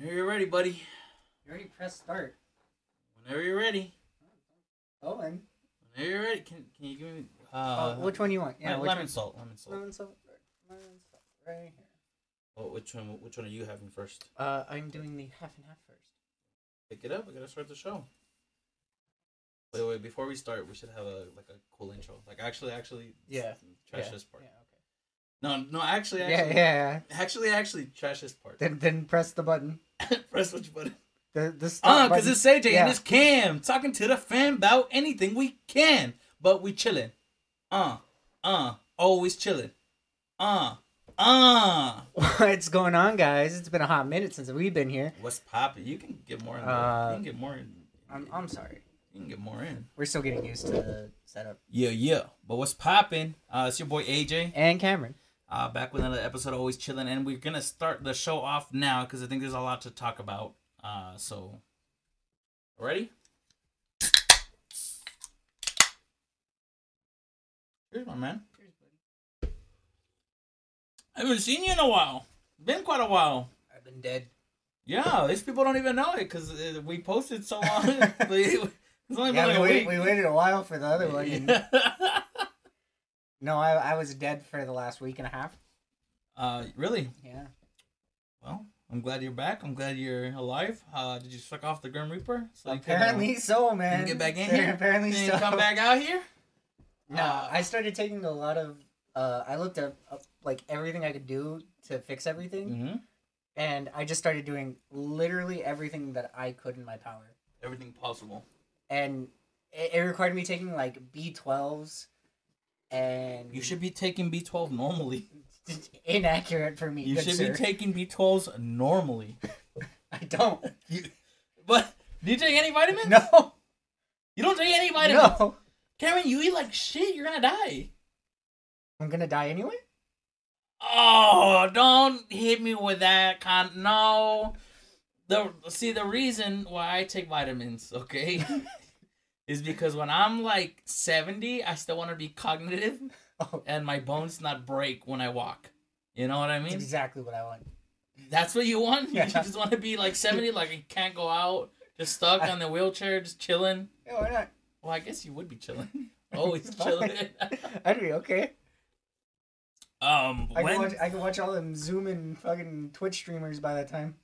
Whenever you're ready, buddy. You already pressed start. Whenever you're ready. Oh, and Whenever you're ready. Can, can you give me uh, uh, which one you want? yeah, lemon one? salt? Lemon salt. Lemon salt. Lemon salt. Right here. Oh, which one? Which one are you having first? Uh, I'm doing the half and half first. Pick it up. We gotta start the show. Wait, wait. Before we start, we should have a like a cool intro. Like actually, actually. Yeah. Trash yeah. this part. Yeah. Okay. No, no. Actually, actually. Yeah, yeah. Actually, actually, trash this part. Then, then press the button. Press which button? The the Ah, start because it's AJ Yeah. and it's Cam talking to the fan about anything we can, but we chilling. Uh, uh, always chilling. Uh, uh. What's going on, guys? It's been a hot minute since we've been here. What's popping? You can get more in. there. Uh, you can get more in. I'm I'm sorry. You can get more in. We're still getting used to the setup. Yeah, yeah. But what's popping? Uh, it's your boy AJ. And Cameron. Uh, back with another episode of Always chilling, and we're gonna start the show off now because I think there's a lot to talk about. Uh, so ready? Here's my man. I haven't seen you in a while. Been quite a while. I've been dead. Yeah, these people don't even know it because uh, we posted so long. it's only Yeah, been like we, a week. we waited a while for the other one. Yeah. No, I I was dead for the last week and a half. uh, really? Yeah. Well, I'm glad you're back. I'm glad you're alive. Uh, did you suck off the Grim Reaper? So you could, uh, Apparently so, man. get back in Apparently here? Apparently so. come back out here? No, Uh, I started taking a lot of. Uh, I looked up, up like everything I could do to fix everything, Mm-hmm. and I just started doing literally everything that I could in my power. Everything possible. And it, it required me taking like B twelves, and You should be taking B12 normally. Inaccurate for me. You should sir. be taking B12s normally. I don't. You, but do you take any vitamins? No. You don't take any vitamins. No. Cameron, you eat like shit. You're gonna die. I'm gonna die anyway. Oh, don't hit me with that con. No, the see the reason why I take vitamins, okay, is because when I'm like seventy, I still want to be cognitive Oh, and my bones not break when I walk. You know what I that's mean? exactly what I want. That's what you want. You just want to be like seventy, like you can't go out, just stuck on the wheelchair, just chilling. Yeah, why not? Well, I guess you would be chilling. Always chilling. I'd be okay. um, I when can watch. I can watch all them Zoom and fucking Twitch streamers by that time.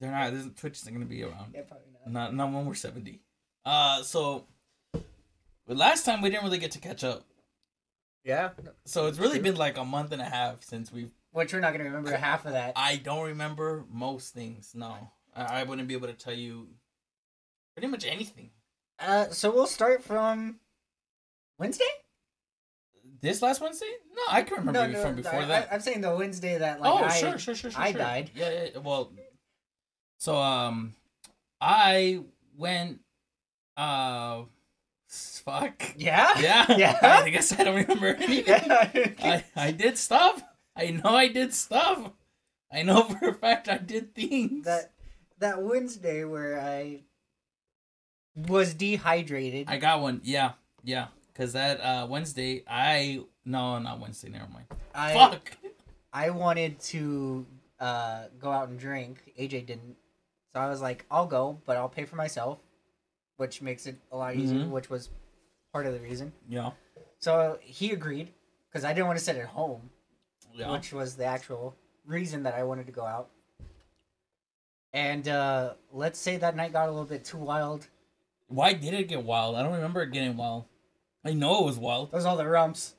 they're not, this Twitch isn't gonna be around. Yeah, probably not. Not not when we're seventy. Uh, so but last time we didn't really get to catch up. Yeah, So it's really True. been like a month and a half since we've. which we're not gonna remember half of that. I don't remember most things. No, I, I wouldn't be able to tell you pretty much anything. Uh, so we'll start from Wednesday. This last Wednesday? No, I can remember you from before I, that. I, am saying the Wednesday that like oh, I, sure, sure, sure, sure. I sure. died. Yeah, yeah. yeah. Well, so um, I went. Uh, fuck. Yeah. Yeah. Yeah. I guess I don't remember anything. Yeah. I, I did stuff. I know I did stuff. I know for a fact I did things. that that Wednesday where I was dehydrated. I got one. Yeah, yeah. Cause that uh Wednesday, I no, not Wednesday. Never mind. I Fuck. I wanted to uh, go out and drink. AJ didn't, so I was like, "I'll go, but I'll pay for myself," which makes it a lot easier. Mhm. Which was part of the reason. Yeah. So he agreed because I didn't want to sit at home, Yeah. which was the actual reason that I wanted to go out. And uh, let's say that night got a little bit too wild. Why did it get wild? I don't remember it getting wild. I know it was wild. Those all the rumps.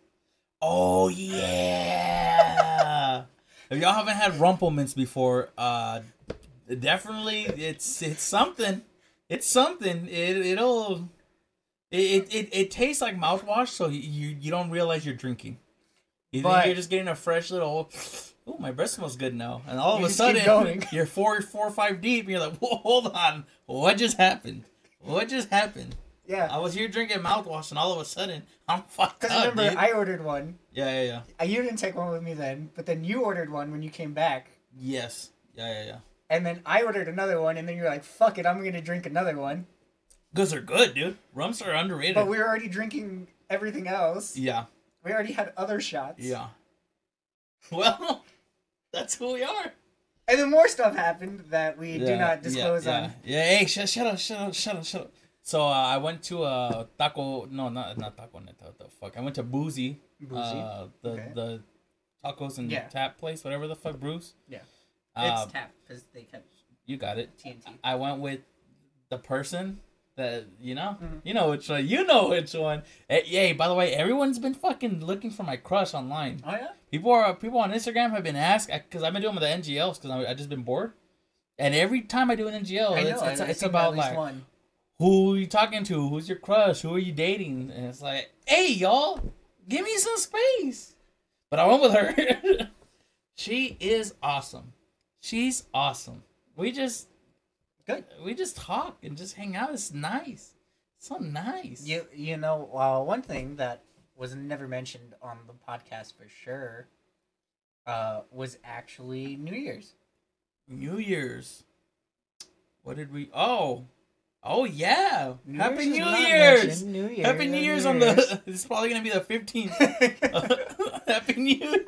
Oh yeah. if y'all haven't had Rumple Minze before, uh, definitely it's it's something. It's something. It it'll. It, it, it tastes like mouthwash, so you, you don't realize you're drinking. You think But- you're just getting a fresh little. Oh, my breath smells good now, and all of a sudden you're four four or five deep, and you're like, Whoa, hold on, what just happened? What just happened? Yeah. I was here drinking mouthwash, and all of a sudden I'm fucked Because remember, dude. I ordered one. Yeah, yeah, yeah. Uh, You didn't take one with me then, but then you ordered one when you came back. Yes. Yeah, yeah, yeah. And then I ordered another one, and then you're like, fuck it, I'm to drink another one. Because they're good, dude. Rums are underrated. But we were already drinking everything else. yeah, We already had other shots. yeah. Well, that's who we are. And then more stuff happened that we do not disclose yeah, on. Yeah, yeah. Hey, shut, shut up, shut up, shut up, shut up. So uh, I went to a taco. No, not not taco net. What the fuck? I went to Boozy. Boozy? Uh, the Okay. the tacos and Yeah. tap place, whatever the fuck, Bruce. Yeah. Uh, it's tap because they kept you got it. TNT. I went with the person that you know, Mhm. you know which one, you know which one. Hey, yay! By the way, everyone's been fucking looking for my crush online. Oh yeah. People are people on Instagram have been asked because I've been doing with the NGLs because I I just been bored. And every time I do an NGL, know. it's, it's, it's about like one. who are you talking to, who's your crush, who are you dating, and it's like, hey y'all, give me some space. But I went with her. she is awesome. She's awesome. We just Good. we just talk and just hang out. It's nice. so nice. You you know uh, one thing that was never mentioned on the podcast for sure uh, was actually New Year's. New Year's. What did we? Oh, oh yeah! New Happy Year's New Year's! New Year's. Happy New Year's on the. It's probably gonna be the fifteenth. happy New Year!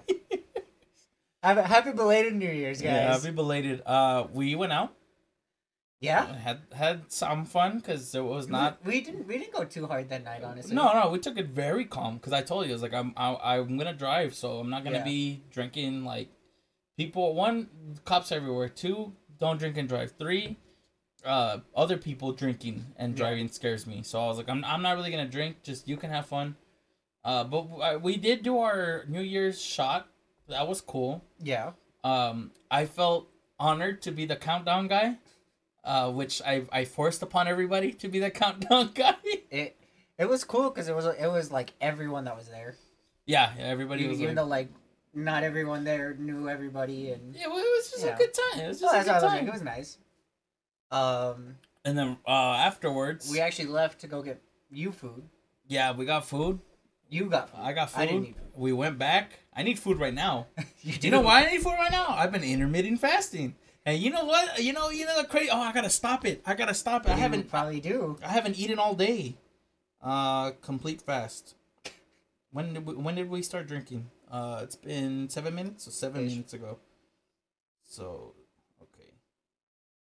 Happy, happy belated New Year's, guys. Yeah, happy belated. Uh, we went out. Yeah? Had had some fun because it was not. We, we didn't we didn't go too hard that night, honestly. No, no, we took it very calm because I told you I was like I'm I, I'm gonna drive, so I'm not gonna Yeah. be drinking like people. One, cops everywhere. Two, don't drink and drive. Three, uh, other people drinking and Yeah. driving scares me. So I was like, I'm I'm not really gonna drink. Just you can have fun. Uh, but we did do our New Year's shot. That was cool. Yeah. Um, I felt honored to be the countdown guy. Uh, which I I forced upon everybody to be the countdown guy. It it was cool because it was it was like everyone that was there. yeah, everybody Even, was even like, though like not everyone there knew everybody and Yeah, well, it was just a good time. It was Oh, just that's a good was like. time. It was nice. Um, And then uh, afterwards, we actually left to go get you food. yeah, we got food. You got food. I got food. I didn't eat We went back. I need food right now. you, you know why I need food right now? I've been intermittent fasting. And you know what? You know, you know the crazy. Oh, I gotta stop it. I gotta stop it. I You haven't. probably do. I haven't eaten all day. Uh, complete fast. When did we, when did we start drinking? Uh, it's been seven minutes. So seven Ish. minutes ago. So, okay.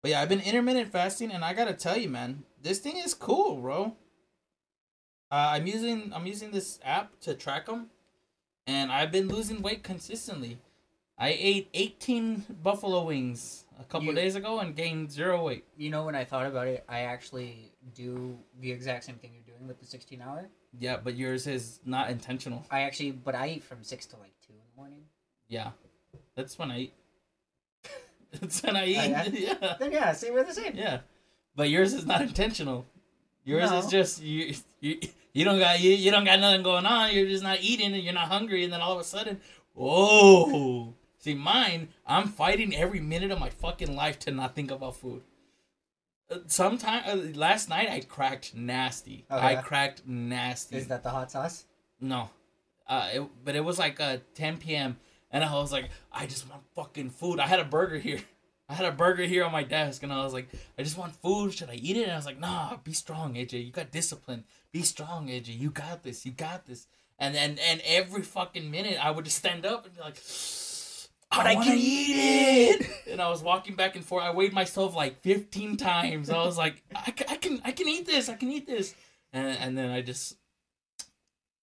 But yeah, I've been intermittent fasting, and I gotta tell you, man, this thing is cool, bro. Uh, I'm using I'm using this app to track them, and I've been losing weight consistently. I ate 18 buffalo wings a couple You- days ago and gained zero weight. You know, when I thought about it, I actually do the exact same thing you're doing with the 16 hour. Yeah, but yours is not intentional. I actually, but I eat from six to like two in the morning. Yeah, that's when I eat. that's when I oh, eat. yeah? yeah. Then yeah, see, we're the same. yeah, but yours is not intentional. Yours is just you. You, you don't got you, you don't got nothing going on. You're just not eating, and you're not hungry, and then all of a sudden, whoa! See, mine, I'm fighting every minute of my fucking life to not think about food. Sometime uh, last night I cracked nasty. Oh, I cracked nasty. Is that the hot sauce? No. Uh, it, but it was like uh 10 p.m. and I was like, I just want fucking food. I had a burger here. I had a burger here on my desk, and I was like, I just want food. Should I eat it? And I was like, Nah, be strong, AJ. You got discipline. Be strong, AJ. You got this. You got this. And then and every fucking minute, I would just stand up and be like, But I, I can eat it. And I was walking back and forth. I weighed myself like 15 times. I was like, I, ca- I can, I can eat this. I can eat this. And and then I just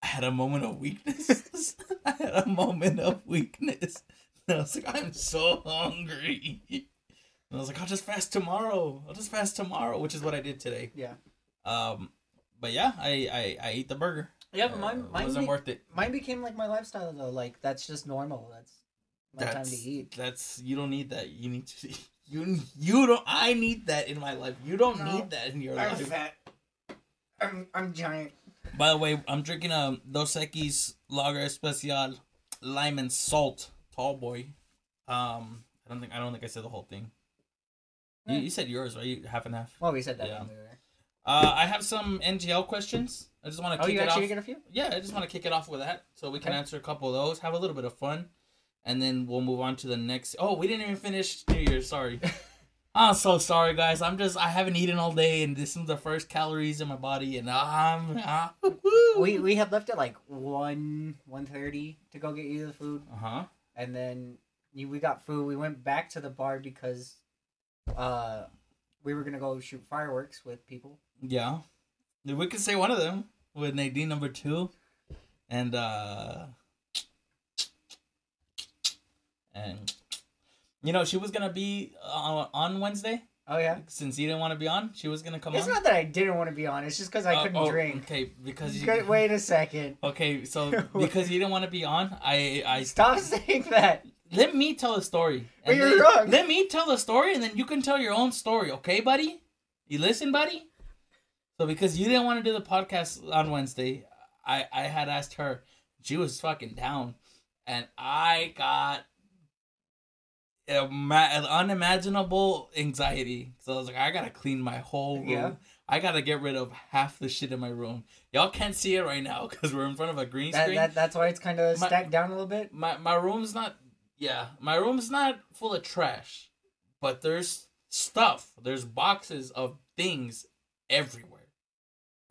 I had a moment of weakness. I had a moment of weakness. And I was like, I'm so hungry. And I was like, I'll just fast tomorrow. I'll just fast tomorrow, which is what I did today. Yeah. Um, but yeah, I I, I ate the burger. Yeah, but mine, Uh, mine, wasn't be- worth it. mine became like my lifestyle though. Like that's just normal. That's my time to eat. that's you don't need that. You need to you you don't. I need that in my life. You don't No. need that in your I'm life. fat. I'm I'm giant. By the way, I'm drinking a Dos Equis Lager Especial lime and salt tall boy. Um, I don't think I don't think I said the whole thing. You, Yeah. you said yours, right? You- Half and half. Well, we said that Yeah. When we were. Uh, I have some NGL questions. I just want to Oh, kick you it actually off. get a few? Yeah, I just want to kick it off with that, so we can Okay. answer a couple of those, have a little bit of fun, and then we'll move on to the next. Oh, we didn't even finish New Year's. Sorry. I'm so sorry, guys. I'm just I haven't eaten all day, and this is the first calories in my body, and I'm. ah, We we had left at like one one thirty to go get you the food, Uh huh. and then you- we got food. We went back to the bar because uh, we were gonna go shoot fireworks with people. Yeah. We could say one of them with Nadine number two. And uh and you know, she was gonna be uh, on Wednesday Oh yeah. since you didn't want to be on. She was gonna come It's on. not that I didn't want to be on. It's just because I Uh, couldn't oh, drink. Okay, because you Good- Wait a second. Okay, so because you didn't want to be on, I I Stop saying that. let me tell the story. But you're then- wrong. Let me tell the story, and then you can tell your own story, okay, buddy? You listen, buddy. So because you didn't want to do the podcast on Wednesday, I I had asked her. She was fucking down, and I got an unimaginable anxiety. So I was like, I gotta clean my whole room. Yeah. I gotta get rid of half the shit in my room. Y'all can't see it right now because we're in front of a green That, screen that that's why it's kind of stacked down a little bit. my my room's not yeah my room's not full of trash but there's stuff there's boxes of things everywhere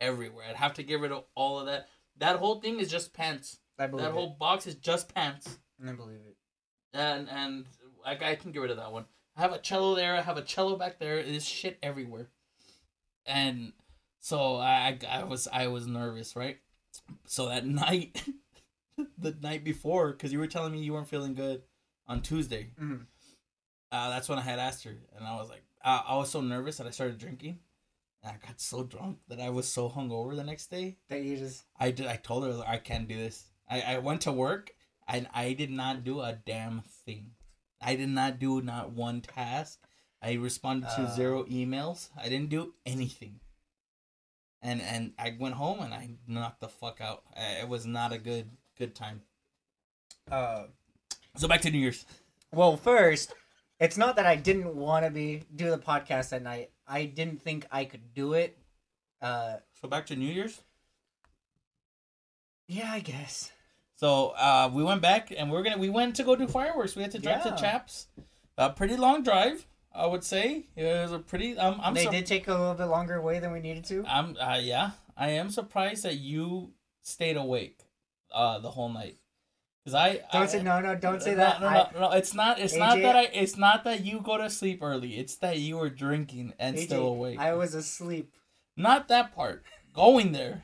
everywhere. I'd have to get rid of all of that. That whole thing is just pants. I believe that it. whole box is just pants. I believe it. and and I, I can get rid of that one. I have a cello there. I have a cello back there. There's shit everywhere. And so i i, was i was nervous right? So that night the night before because you were telling me you weren't feeling good on tuesday. Mhm. uh, that's when i had asked her. And i was like I, I was so nervous that i started drinking i got so drunk that i was so hungover the next day That you just I did. I told her I can't do this. I, I went to work and I did not do a damn thing. I did not do not one task. I responded to Uh. zero emails. I didn't do anything. And and I went home and I knocked the fuck out. It was not a good good time. uh. So back to New Year's. Well, first, it's not that I didn't want to be do the podcast that night. I didn't think I could do it. Uh. So back to New Year's. Yeah, I guess. So uh, we went back and we are gonna we went to go do fireworks. We had to drive Yeah. to Chaps. A pretty long drive, I would say. It was a pretty. Um, I'm they sur- did take a little bit longer away than we needed to. I'm uh, yeah, I am surprised that you stayed awake uh the whole night. Cuz I Don't I, say no, no. Don't say no, that. No, I- no, no, it's not it's not that I it's not that you go to sleep early. It's that you were drinking and AJ, still awake. I was asleep. Not that part. Going there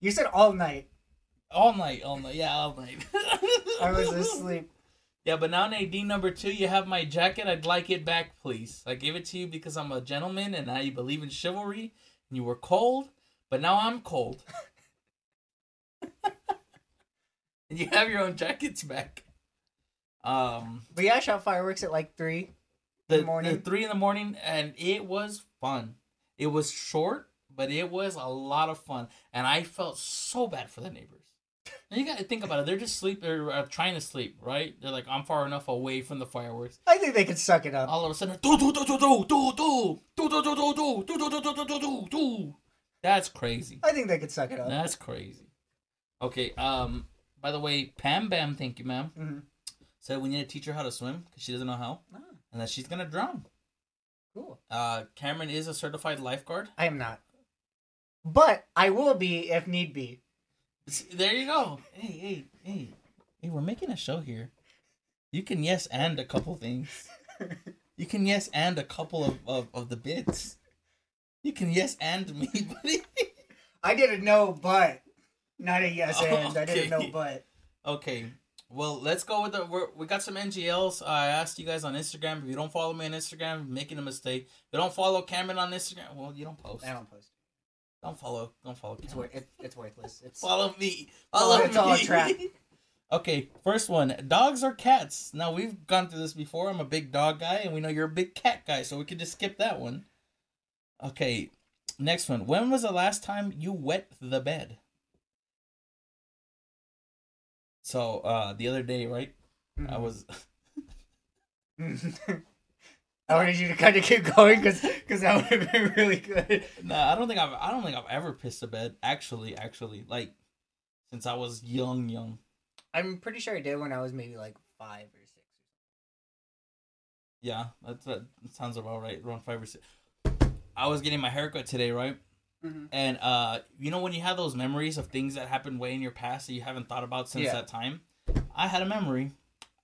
You said all night. all night, all night. Yeah, all night. I was asleep. Yeah, but now Nadine number two, you have my jacket. I'd like it back, please. I gave it to you because I'm a gentleman and I believe in chivalry. And you were cold, but now I'm cold. and you have your own jackets back. Um, But yeah, I shot fireworks at like three. the, morning. the three in the morning, and it was fun. It was short, but it was a lot of fun, and I felt so bad for the neighbors. And you got to think about it. They're just sleep. They're uh, trying to sleep, right? They're like, I'm far enough away from the fireworks. I think they could suck it up. All of a sudden, do do do do do do do do do do do do do do do do do do do. That's crazy. I think they could suck it up. That's crazy. Okay. Um. By the way, Pam Bam, thank you, ma'am. Mhm. Said we need to teach her how to swim because she doesn't know how, Ah, and that she's gonna drown. cool. Uh, Cameron is a certified lifeguard. I am not. But I will be if need be. There you go. Hey, hey, hey, hey. We're making a show here. You can yes and a couple things. You can yes and a couple of, of, of the bits. You can yes and me, buddy. I didn't know, but not a yes oh, and. I didn't know, but Okay. Well, let's go with the. We're, we got some NGLs. I asked you guys on Instagram. If you don't follow me on Instagram, you're making a mistake. If you don't follow Cameron on Instagram, well, you don't post. I don't post. Don't follow. Don't follow. It's wor- it, it's worthless. It's Follow me. Oh, Follow it's all a me. trap. okay, first one. Dogs or cats? Now we've gone through this before. I'm a big dog guy, and we know you're a big cat guy, so we could just skip that one. Okay, next one. When was the last time you wet the bed? So, uh, the other day, right? I Mhm. was. I wanted you to kind of keep going because because that would have been really good. No, I don't think I've. I don't think I've ever pissed a bed. Actually, actually, like since I was young, young. I'm pretty sure I did when I was maybe like five or six. Yeah, that's that sounds about right. Around five or six. I was getting my haircut today, right? Mm-hmm. And uh, you know when you have those memories of things that happened way in your past that you haven't thought about since Yeah. that time. I had a memory.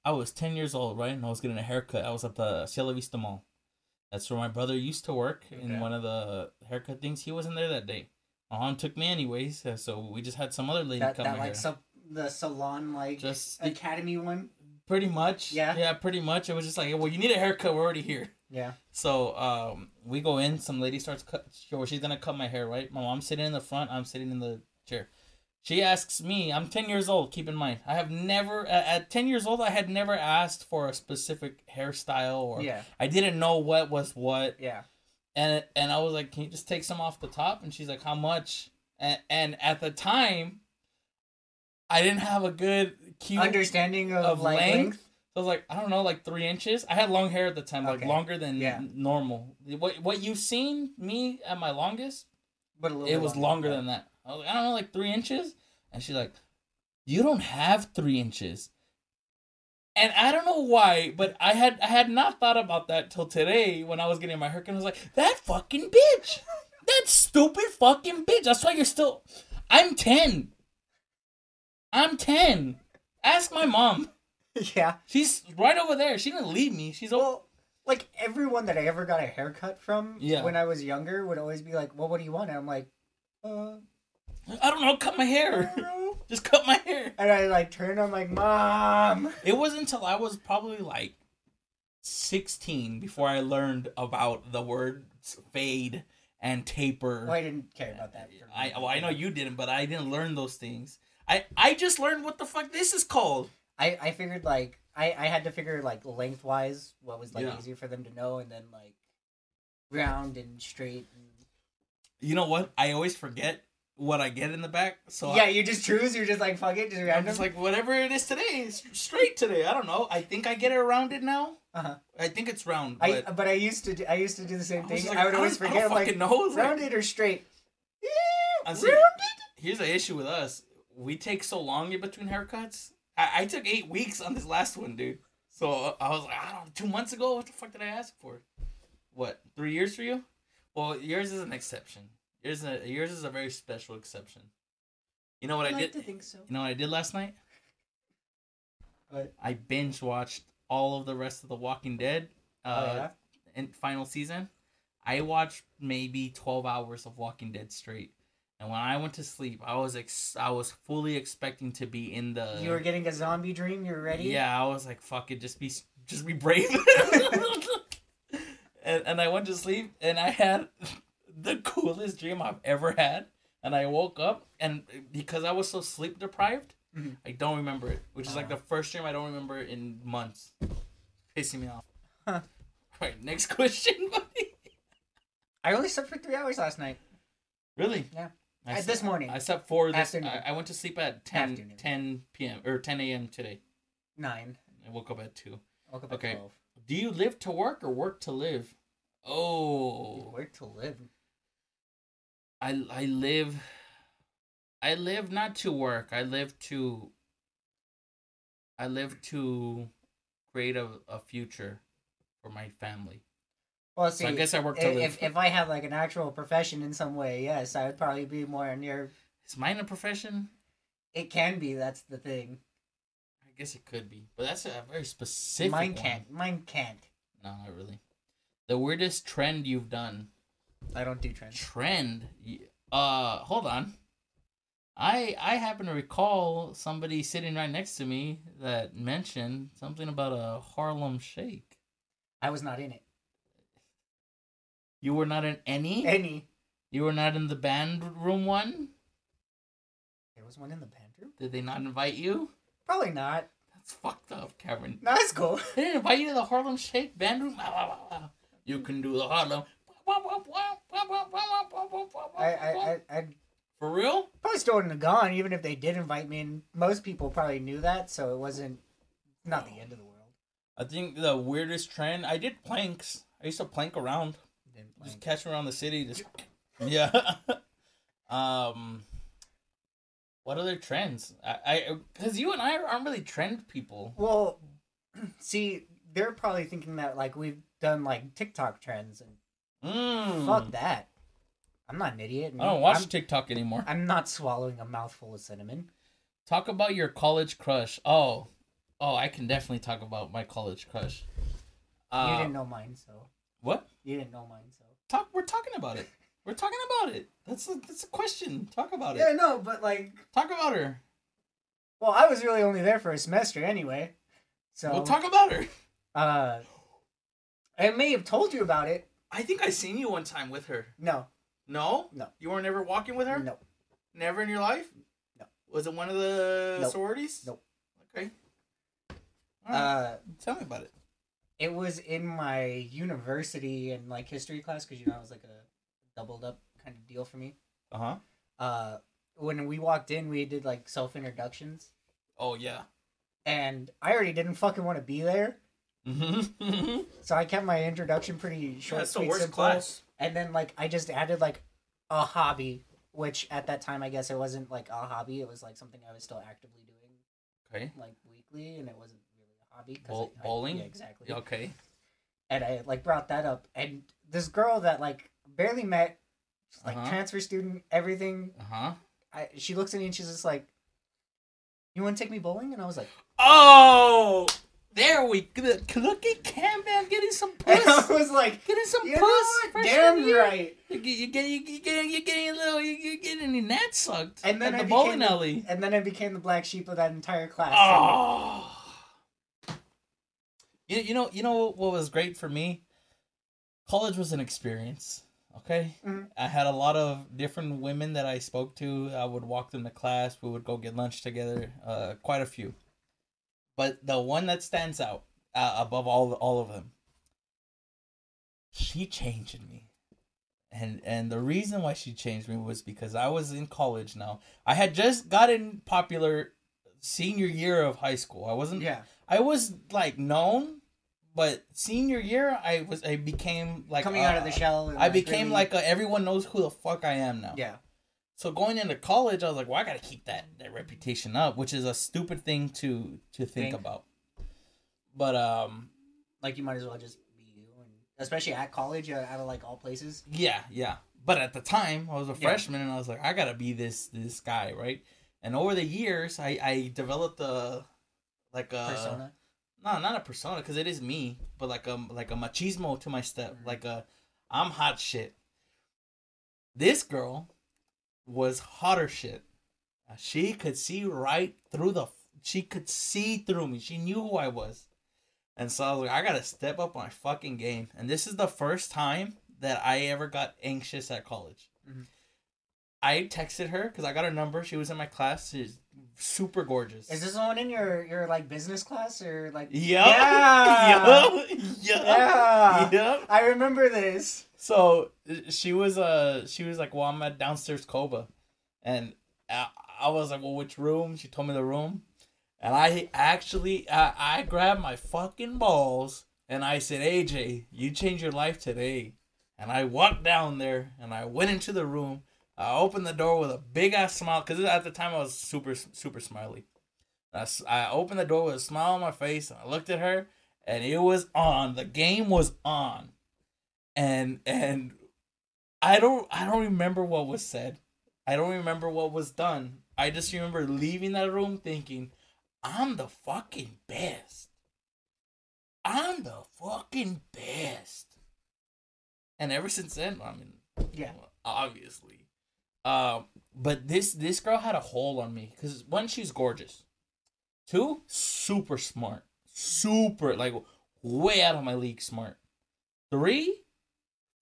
I was ten years old, right? And I was getting a haircut. I was at the Cielo Vista Mall. That's where my brother used to work in one of the haircut things. He wasn't there that day. My mom took me anyways, so we just had some other lady That cut that like sub the salon like Just academy one. Pretty much. Yeah. Yeah, pretty much. It was just like, well, you need a haircut. We're already here. Yeah. So um, we go in. Some lady starts cut. Well, she's gonna cut my hair, right? My mom's sitting in the front. I'm sitting in the chair. She asks me. I'm ten years old. Keep in mind, I have never at, at ten years old. I had never asked for a specific hairstyle, or Yeah. I didn't know what was what. Yeah. And and I was like, can you just take some off the top? And she's like, how much? And and at the time, I didn't have a good cue. Understanding of, of like length? length. So I was like, I don't know, like three inches. I had long hair at the time, like Okay. longer than Yeah. normal. What what you've seen me at my longest, but a little. it was longer than that. I was like, I don't know, like three inches. And she's like, you don't have three inches. And I don't know why, but I had I had not thought about that till today when I was getting my haircut. I was like, that fucking bitch, that stupid fucking bitch. That's why you're still. I'm ten. I'm ten. Ask my mom. Yeah. She's right over there. She didn't leave me. She's. Well, like everyone that I ever got a haircut from Yeah. when I was younger would always be like, "Well, what do you want?" And I'm like, "Uh, I don't know. Cut my hair. don't know." Just cut my hair. And I like turn. I'm like, "Mom." It wasn't until I was probably like 16 before I learned about the words fade and taper. Well, I didn't care about that. for I well, I know you didn't, but I didn't learn those things. I I just learned what the fuck this is called. I I figured like I I had to figure like lengthwise what was like Yeah. easier for them to know, and then like round and straight. And... You know what? I always forget what I get in the back. So yeah, I, you just choose. You're just like fuck it, just I'm just like whatever it is today, it's straight today. I don't know. I think I get it rounded now. uh-huh. I think it's round. I But but I used to do, I used to do the same I thing. like, I would I always forget. like know. It's like- rounded or straight. I Yeah, see. rounded. Here's the issue with us. We take so long in between haircuts. I, I took eight weeks on this last one, dude. So I was like, I don't know, two months ago, what the fuck did I ask for? What, three years for you? Well, yours is an exception. Yours is a, yours is a very special exception. You know what I, like did? to think so. You know what I did last night? But I binge watched all of the rest of The Walking Dead. Uh, oh yeah. in final season, I watched maybe twelve hours of Walking Dead straight. And when I went to sleep, I was ex- I was fully expecting to be in the. You were getting a zombie dream. You're ready. Yeah, I was like, "Fuck it, just be just be brave." and and I went to sleep, and I had the coolest dream I've ever had. And I woke up, and because I was so sleep deprived, Mhm. I don't remember it. Which is like Oh. the first dream I don't remember in months, pissing me off. Huh. Right, next question, buddy. I only slept for three hours last night. Really? Yeah. I slept- this morning. I slept four this. Afternoon. I, I went to sleep at 10, Afternoon. 10 p.m. or ten a.m. today. Nine. I woke up at two. I woke up Okay. at twelve. Do you live to work or work to live? Oh, work to live. I I live. I live not to work. I live to. I live to create a, a future for my family. Well, see, So I guess I work to if, live. if I had like an actual profession in some way, yes, I would probably be more near. Is mine a profession? It can be. That's the thing. I guess it could be, but that's a very specific. Mine one. can't. Mine can't. No, not really. The weirdest trend you've done. I don't do trends. trend uh hold on i i happen to recall somebody sitting right next to me that mentioned something about a harlem shake I was not in it. You were not in any Any. you were not in the band room one There was one in the band room? did they not invite you Probably not. that's fucked up kevin No, it's cool. they didn't invite you to the harlem shake band room you can do the harlem I I I I'd for real probably still wouldn't have gone even if they did invite me. And most people probably knew that, so it wasn't not the end of the world. i think the weirdest trend i did planks i used to plank around Didn't Just catch around the city. Just yeah. um, what other trends? I, I, because you and I aren't really trend people. Well, see, they're probably thinking that like we've done like TikTok trends and Mm. fuck that. I'm not an idiot. I don't watch I'm, TikTok anymore. I'm not swallowing a mouthful of cinnamon. Talk about your college crush. Oh, Oh, I can definitely talk about my college crush. you Uh, didn't know mine, so what? you didn't know mine, so. Talk. We're talking about it. We're talking about it. That's a that's a question. Talk about Yeah, it. Yeah, no, but like, Talk about her. well, I was really only there for a semester anyway, so. We'll talk about her. Uh, I may have told you about it. I think I seen you one time with her. No, No. No. You weren't ever walking with her. no. Never in your life. No. Was it one of the Nope. sororities? Nope. Okay. Right. Uh, Tell me about it. It was in my university and like history class because you know it was like a doubled up kind of deal for me. Uh huh. Uh, when we walked in, we did like self introductions, Oh yeah. and I already didn't fucking want to be there, Mm-hmm. so I kept my introduction pretty short, That's the worst simple. class. And then like I just added like a hobby, which at that time I guess it wasn't like a hobby; it was like something I was still actively doing Okay. like weekly, and it wasn't hobby. Bowl- I- I- bowling? yeah, exactly. Okay. and I like brought that up, and this girl that like barely met, she's, like Uh-huh. transfer student, everything. Uh huh. I she looks at me and she's just like, "You want to take me bowling?" And I was like, Oh, there we go. Look at Cam Bam getting some and I was like, Getting some "You puss. Damn year. right." You get you getting you getting you getting a little you you getting your gnat sucked. And then at I the bowling became the- alley. And then I became the black sheep of that entire class. Oh. You, you know you know what was great for me? College was an experience. Okay, Mhm. I had a lot of different women that I spoke to. I would walk them to class. We would go get lunch together. Uh, quite a few, but the one that stands out uh, above all all of them, she changed me, and and the reason why she changed me was because I was in college now. I had just gotten popular senior year of high school. I wasn't. yeah, I was like known, but senior year I was. I became like coming out of uh, the shell. I became really- like a, everyone knows who the fuck I am now. yeah, So going into college, I was like, well, I gotta keep that that reputation up, which is a stupid thing to to think, Think. about. But um, like you might as well just be you, and especially at college, uh, out of like all places. yeah, yeah. But at the time, I was a Yeah. freshman, and I was like, I gotta be this this guy, right? And over the years, I I developed a like a Persona. No, not a persona because it is me, but like a like a machismo to my step, Mhm. like a I'm hot shit. This girl was hotter shit. She could see right through the. She could see through me. She knew who I was, and so I was like, I gotta step up my fucking game. And this is the first time that I ever got anxious at college. Mhm. I texted her because I got her number. She was in my class. She's super gorgeous. Is this one in your your like business class or like? Yep. Yeah. Yep. Yep. Yeah. Yep. I remember this. So she was uh she was like, well, I'm at downstairs Coba, and I, I was like, well, which room? She told me the room, and I actually I, I grabbed my fucking balls and I said, AJ, you changed your life today, and I walked down there and I went into the room. I opened the door with a big ass smile because at the time I was super super smiley. I, I opened the door with a smile on my face and I looked at her and it was on. The game was on and and I don't I don't remember what was said. I don't remember what was done. I just remember leaving that room thinking, I'm the fucking best. I'm the fucking best. And ever since then, I mean, Yeah. obviously. Um, but this this girl had a hold on me because one, she's gorgeous. Two, super smart, super like way out of my league smart. Three,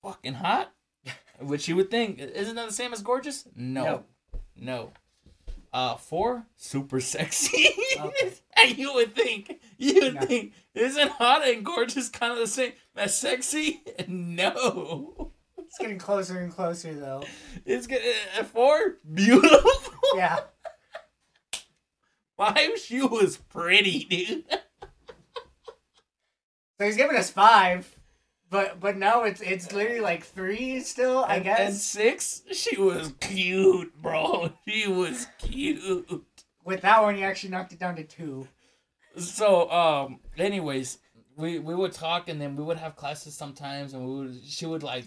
fucking hot. Which you would think isn't that the same as gorgeous? No, No. no. Uh, four, super sexy. Okay. and you would think you would No. think isn't hot and gorgeous kind of the same as sexy? No. It's getting closer and closer though. It's good. Uh, four, beautiful. Yeah. Five, she was pretty, dude. So he's giving us five, but but now it's it's literally like three still. I And- guess. And six, she was cute, bro. She was cute. With that one, you actually knocked it down to two. So, um, anyways, we we would talk, and then we would have classes sometimes, and we would she would like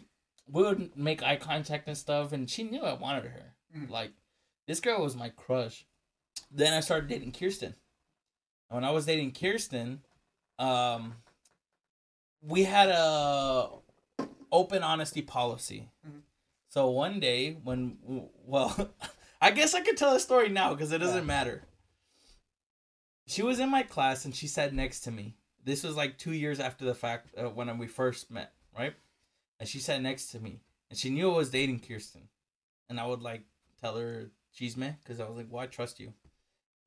we would make eye contact and stuff, and she knew I wanted her. Mhm. Like, this girl was my crush. Then I started dating Kirsten. when I was dating Kirsten, um, we had a open honesty policy. Mhm. So one day when well, I guess I could tell a story now because it doesn't Yeah. matter. She was in my class and she sat next to me. This was like two years after the fact uh, when we first met, right? And she sat next to me, and she knew I was dating Kirsten, and I would like tell her she's me because I was like, "Well, I trust you."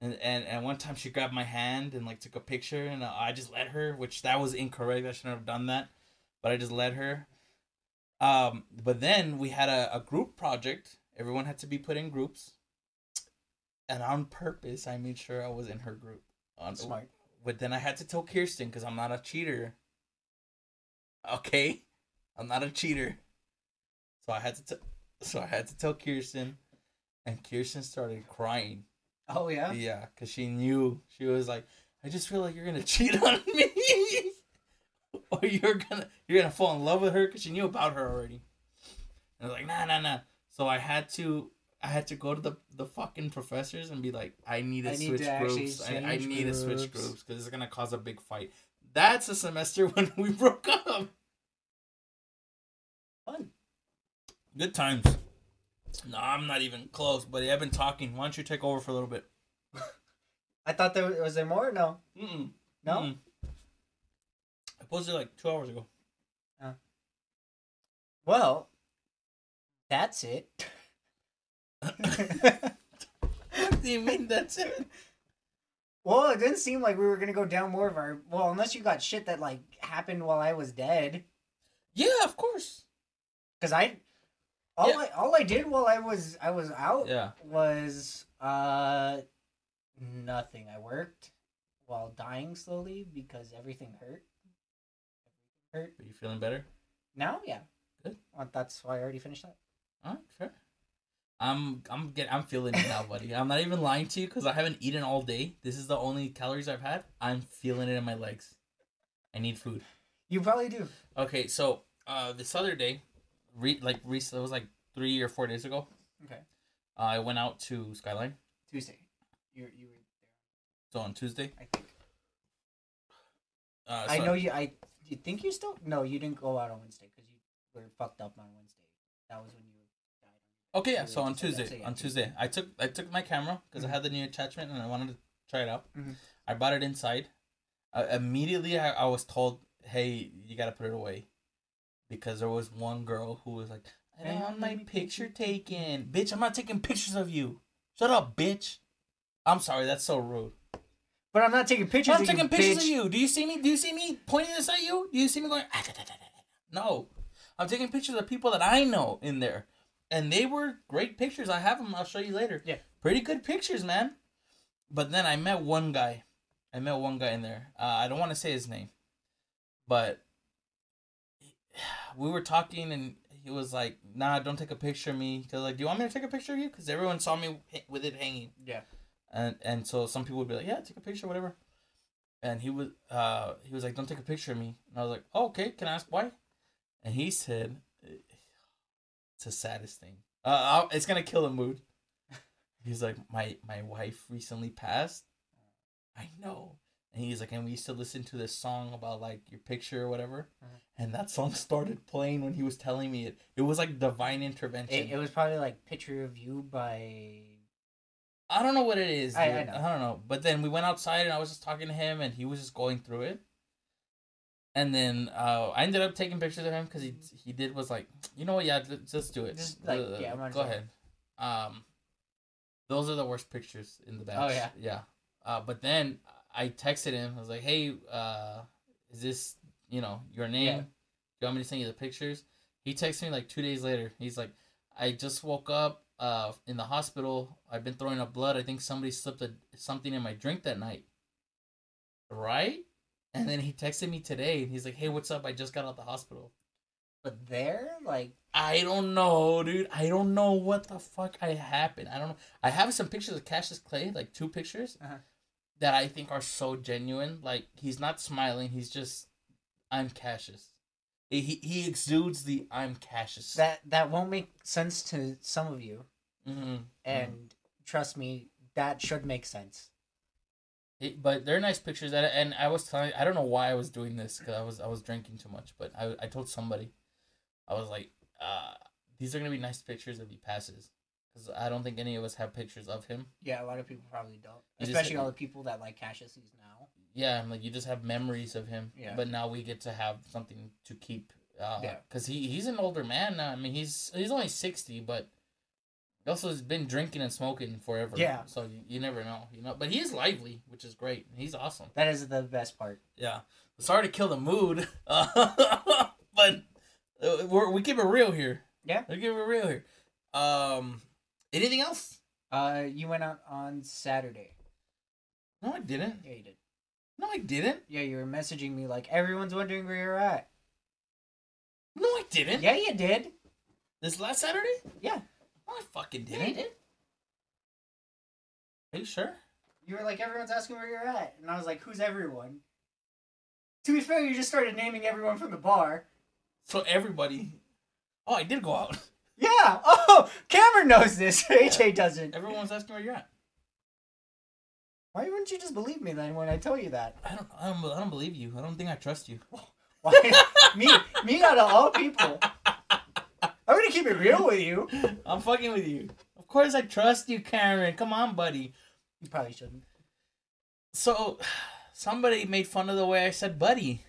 And, and and one time she grabbed my hand and like took a picture, and I just let her, which that was incorrect. I shouldn't have done that, but I just let her. Um, but then we had a, a group project. Everyone had to be put in groups, and on purpose, I made sure I was in her group. On, Smart. but then I had to tell Kirsten because I'm not a cheater. Okay, I'm not a cheater. So I had to t- so I had to tell Kirsten, and Kirsten started crying. Oh yeah. Yeah, because she knew she was like, I just feel like you're gonna cheat on me, or you're gonna you're gonna fall in love with her because she knew about her already. And I was like, nah, nah, nah. So I had to I had to go to the the fucking professors and be like, I need to I need switch to groups. I, I need to switch groups." groups because it's gonna cause a big fight. That's a semester when we broke up. Fun. Good times. No, I'm not even close, buddy. I've been talking. Why don't you take over for a little bit? I thought there was there more. No. Mm-mm. No. Mm-mm. I posted like two hours ago. Oh. Well, that's it. What do you mean that's it? well, it didn't seem like we were gonna go down more of our. Well, unless you got shit that like happened while I was dead, Yeah, of course. because I. All Yeah. I all I did while I was I was out Yeah. was uh nothing. I worked while dying slowly because everything hurt. Everything hurt. Are you feeling better? Now, yeah. Good. Well, that's why I already finished that. Right, fair. I'm I'm get I'm feeling it now, buddy. I'm not even lying to you because I haven't eaten all day. This is the only calories I've had. I'm feeling it in my legs. I need food. You probably do. Okay, so uh, this other day, re- like recently, it was like three or four days ago. Okay. Uh, I went out to Skyline. Tuesday. You you were there. So on Tuesday. I think. uh, I know you. I you think you still no. You didn't go out on Wednesday because you were fucked up on Wednesday. That was when you died. Okay, yeah. So on just said that, Tuesday, so yeah, on Tuesday. I took I took my camera because Mhm. I had the new attachment and I wanted to try it out. Mhm. I brought it inside. Uh, immediately, I, I was told, "Hey, you gotta put it away," because there was one girl who was like, "I don't want my picture taken, bitch. I'm not taking pictures of you. Shut up, bitch." I'm sorry, that's so rude. But I'm not taking pictures. Of you. I'm of taking you, pictures bitch. of you. Do you see me? Do you see me pointing this at you? Do you see me going? "Ah, da, da, da." No, I'm taking pictures of people that I know in there, and they were great pictures. I have them. I'll show you later. Yeah. pretty good pictures, man. But then I met one guy. I met one guy in there. Uh, I don't want to say his name, but we were talking, and he was like, "Nah, don't take a picture of me." Cause like, "Do you want me to take a picture of you?" Because everyone saw me with it hanging Yeah. and and so some people would be like, yeah, take a picture, whatever. And he was uh he was like, don't take a picture of me. And I was like, oh, okay. Can I ask why? And he said, it's the saddest thing. Uh, I'll- it's gonna kill the mood. He's like, my my wife recently passed. I know. And he's like, and we used to listen to this song about like your picture or whatever. Mhm. And that song started playing when he was telling me it. It was like divine intervention. It, it was probably like picture of you by. I don't know what it is. Dude. I- I, I don't know. But then we went outside and I was just talking to him and he was just going through it. And then uh, I ended up taking pictures of him because he he did was like, you know what? Yeah, just do it. Just, like, Uh, yeah, go ahead. Um, those are the worst pictures in the batch. Oh, yeah. yeah. Uh, but then I texted him. I was like, hey, uh, is this you know your name? Yeah. Do you want me to send you the pictures? He texted me like two days later. He's like, I just woke up uh in the hospital. I've been throwing up blood. I think somebody slipped a, something in my drink that night. Right? And then he texted me today and he's like, Hey, what's up? I just got out of the hospital. But there, like, I don't know, dude. I don't know what the fuck I happened. I don't know. I have some pictures of Cassius Clay, like two pictures, Uh-huh. That I think are so genuine. Like he's not smiling. He's just, I'm Cassius. He he- exudes the I'm Cassius. that that won't make sense to some of you, hmm and trust me, that should make sense. It- but they're nice pictures. And, and I was telling, I don't know why I was doing this because I was I was drinking too much. But I I told somebody, I was like, uh, these are gonna be nice pictures if he passes, because I don't think any of us have pictures of him. Yeah, a lot of people probably don't, You just especially all the people that like Cassius sees now. Yeah, I'm like you just have memories of him. Yeah. But now we get to have something to keep. Uh, Yeah. Because he he's an older man now. I mean he's he's only sixty, but. He also has been drinking and smoking forever. Yeah. So you, you never know, you know. But he is lively, which is great. He's awesome. That is the best part. Yeah. Sorry to kill the mood, but uh, we're, we keep it real here. Yeah. We keep it real here. Um, anything else? Uh, you went out on Saturday. No, I didn't. Yeah, you did. No, I didn't. Yeah, you were messaging me like everyone's wondering where you're at. No, I didn't. Yeah, you did. This last Saturday? Yeah. No, I fucking didn't. you did. Are you sure? You were like everyone's asking where you're at, and I was like, who's everyone? To be fair, you just started naming everyone from the bar. So everybody. Oh, I did go out. Yeah. Oh, Cameron knows this. AJ doesn't. Everyone's asking where you're at. Why wouldn't you just believe me then when I tell you that? I don't. I don't. I don't believe you. I don't think I trust you. Why? me, me out of all people. I'm gonna keep it real with you. I'm fucking with you. Of course, I trust you, Cameron. Come on, buddy. You probably shouldn't. So, somebody made fun of the way I said buddy.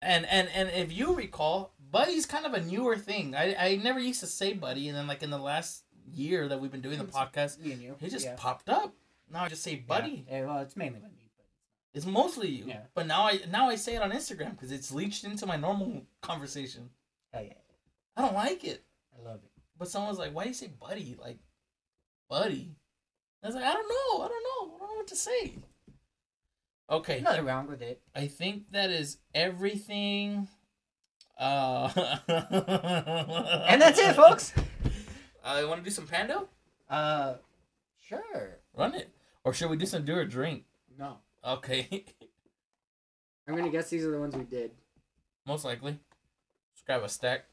And and and if you recall, buddy's kind of a newer thing. I I never used to say buddy, and then like in the last year that we've been doing the podcast, Me and you. it just yeah. popped up. Now I just say buddy. Yeah. Well, it's mainly me, It's mostly you. Yeah. But now I now I say it on Instagram because it's leached into my normal conversation. hell yeah, I don't like it. I love it. But someone's like, "Why do you say buddy?" Like, buddy. I was like, "I don't know. I don't know. I don't know what to say." Okay. Nothing wrong with it. I think that is everything. Uh, And that's it, folks. Uh, you want to do some Pando? Uh, sure. Run it. Or should we do some do or drink? No, Okay. I'm gonna guess these are the ones we did. Most likely. Let's grab a stack.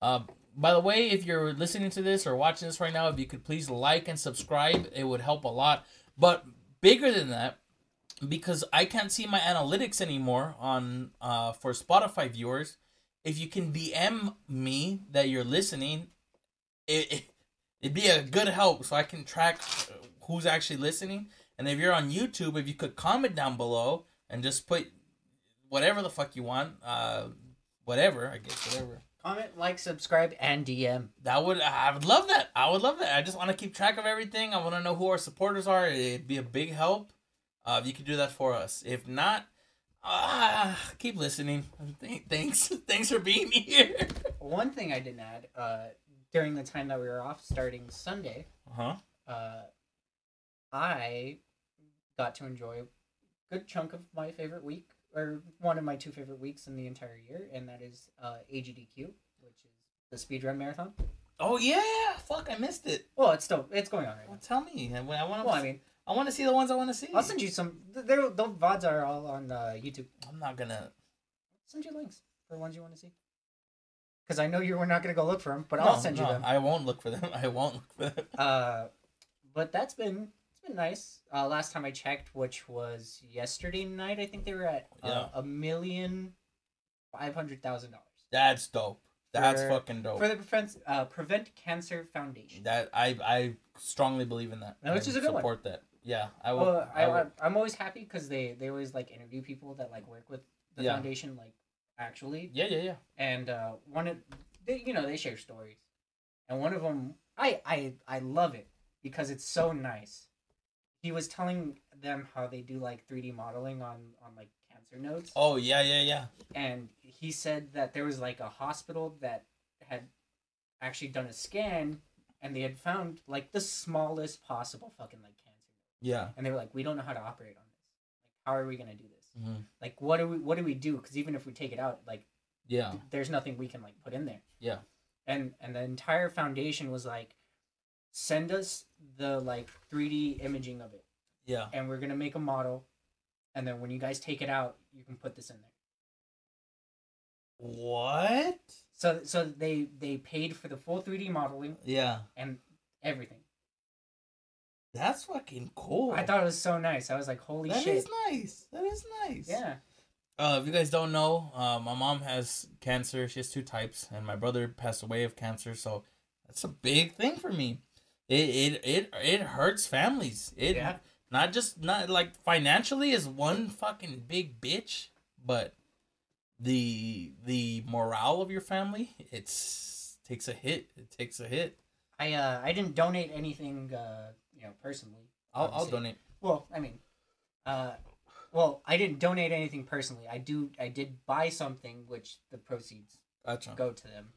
Uh, by the way, if you're listening to this or watching this right now, if you could please like and subscribe, it would help a lot. But bigger than that, because I can't see my analytics anymore on uh, for Spotify viewers, if you can DM me that you're listening, it, it it'd be a good help so I can track who's actually listening. And if you're on YouTube, if you could comment down below and just put whatever the fuck you want, uh, whatever I guess whatever. Comment, like, subscribe, and DM. That would I would love that. I would love that. I just want to keep track of everything. I want to know who our supporters are. It'd be a big help. Uh, if you could do that for us. If not, uh, keep listening. Thanks, thanks for being here. One thing I didn't add, uh, during the time that we were off, starting Sunday, uh-huh. uh, I got to enjoy a good chunk of my favorite week, or one of my two favorite weeks in the entire year, and that is uh, AGDQ, which is the speedrun marathon. Oh yeah. Fuck, I missed it. Well, it's still it's going on right now. Tell me. I want. Well, I mean, I want to see the ones I want to see. I'll send you some. They're, the vods are all on uh, YouTube. I'm not gonna. Send you links for the ones you want to see. Because I know you were not going to go look for them, but I'll No, send you them. I won't look for them. I won't look for them. Uh, but that's been it's been nice. Uh, last time I checked, which was yesterday night, I think they were at uh, Yeah. a million five hundred thousand dollars That's dope. That's For- fucking dope. for the prevent uh, Prevent Cancer Foundation. That I I strongly believe in that. No, which is a good one. Support that. Yeah, I will. Well, I, I I'm always happy because they they always like interview people that like work with the Yeah. foundation, like actually, Yeah, yeah, yeah. and uh, one of they you know they share stories, and one of them I I I love it because it's so nice. He was telling them how they do like 3D modeling on on like cancer nodes, Oh yeah, yeah, yeah. and he said that there was like a hospital that had actually done a scan and they had found like the smallest possible fucking like cancer Yeah. and they were like we don't know how to operate on this like how are we going to do this hmm like what do we what do we do because even if we take it out like Yeah. th- there's nothing we can like put in there Yeah. and and the entire foundation was like send us the like 3d imaging of it Yeah. and we're going to make a model and then when you guys take it out you can put this in there What? so so they they paid for the full 3d modeling Yeah. and everything That's fucking cool. I thought it was so nice. I was like, holy That shit. is nice. That is nice. Yeah. Uh, if you guys don't know, uh, my mom has cancer. She has two types, and my brother passed away of cancer. So that's a big thing for me. It it it it hurts families. It Yeah. not just not like financially is one fucking big bitch, but the the morale of your family it's takes a hit. It takes a hit. I uh I didn't donate anything uh you know personally. I'll I'll donate. Well, I mean, uh, well, I didn't donate anything personally. I do. I did buy something, which the proceeds Gotcha. go to them,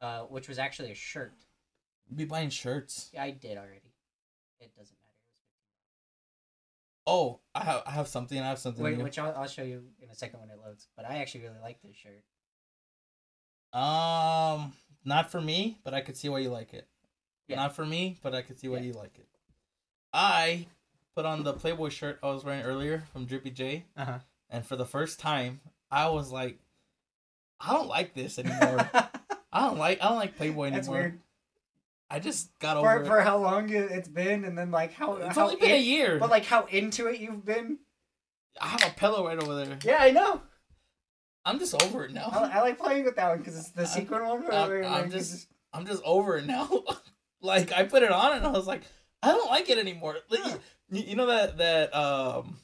uh, which was actually a shirt. Be buying shirts. Yeah, I did already. It doesn't matter. Oh, I have I have something. I have something. Wait, which I'll, I'll show you in a second when it loads. But I actually really like this shirt. Um, not for me, but I could see why you like it. Yeah. Not for me, but I could see why Yeah. you like it. I put on the Playboy shirt I was wearing earlier from Drippy J, Uh huh. and for the first time, I was like, I don't like this anymore. I don't like I don't like Playboy anymore. That's weird. I just got over For it. how long it- it's been, and then like how it's how only been a year. but like how into it you've been. I have a pillow right over there. Yeah, I know. I'm just over it now. I, I like playing with that one because it's the sequin one. Where, I'm- I'm just- I'm just over it now. like I put it on and I was like, I don't like it anymore. Huh. you, you know that that um,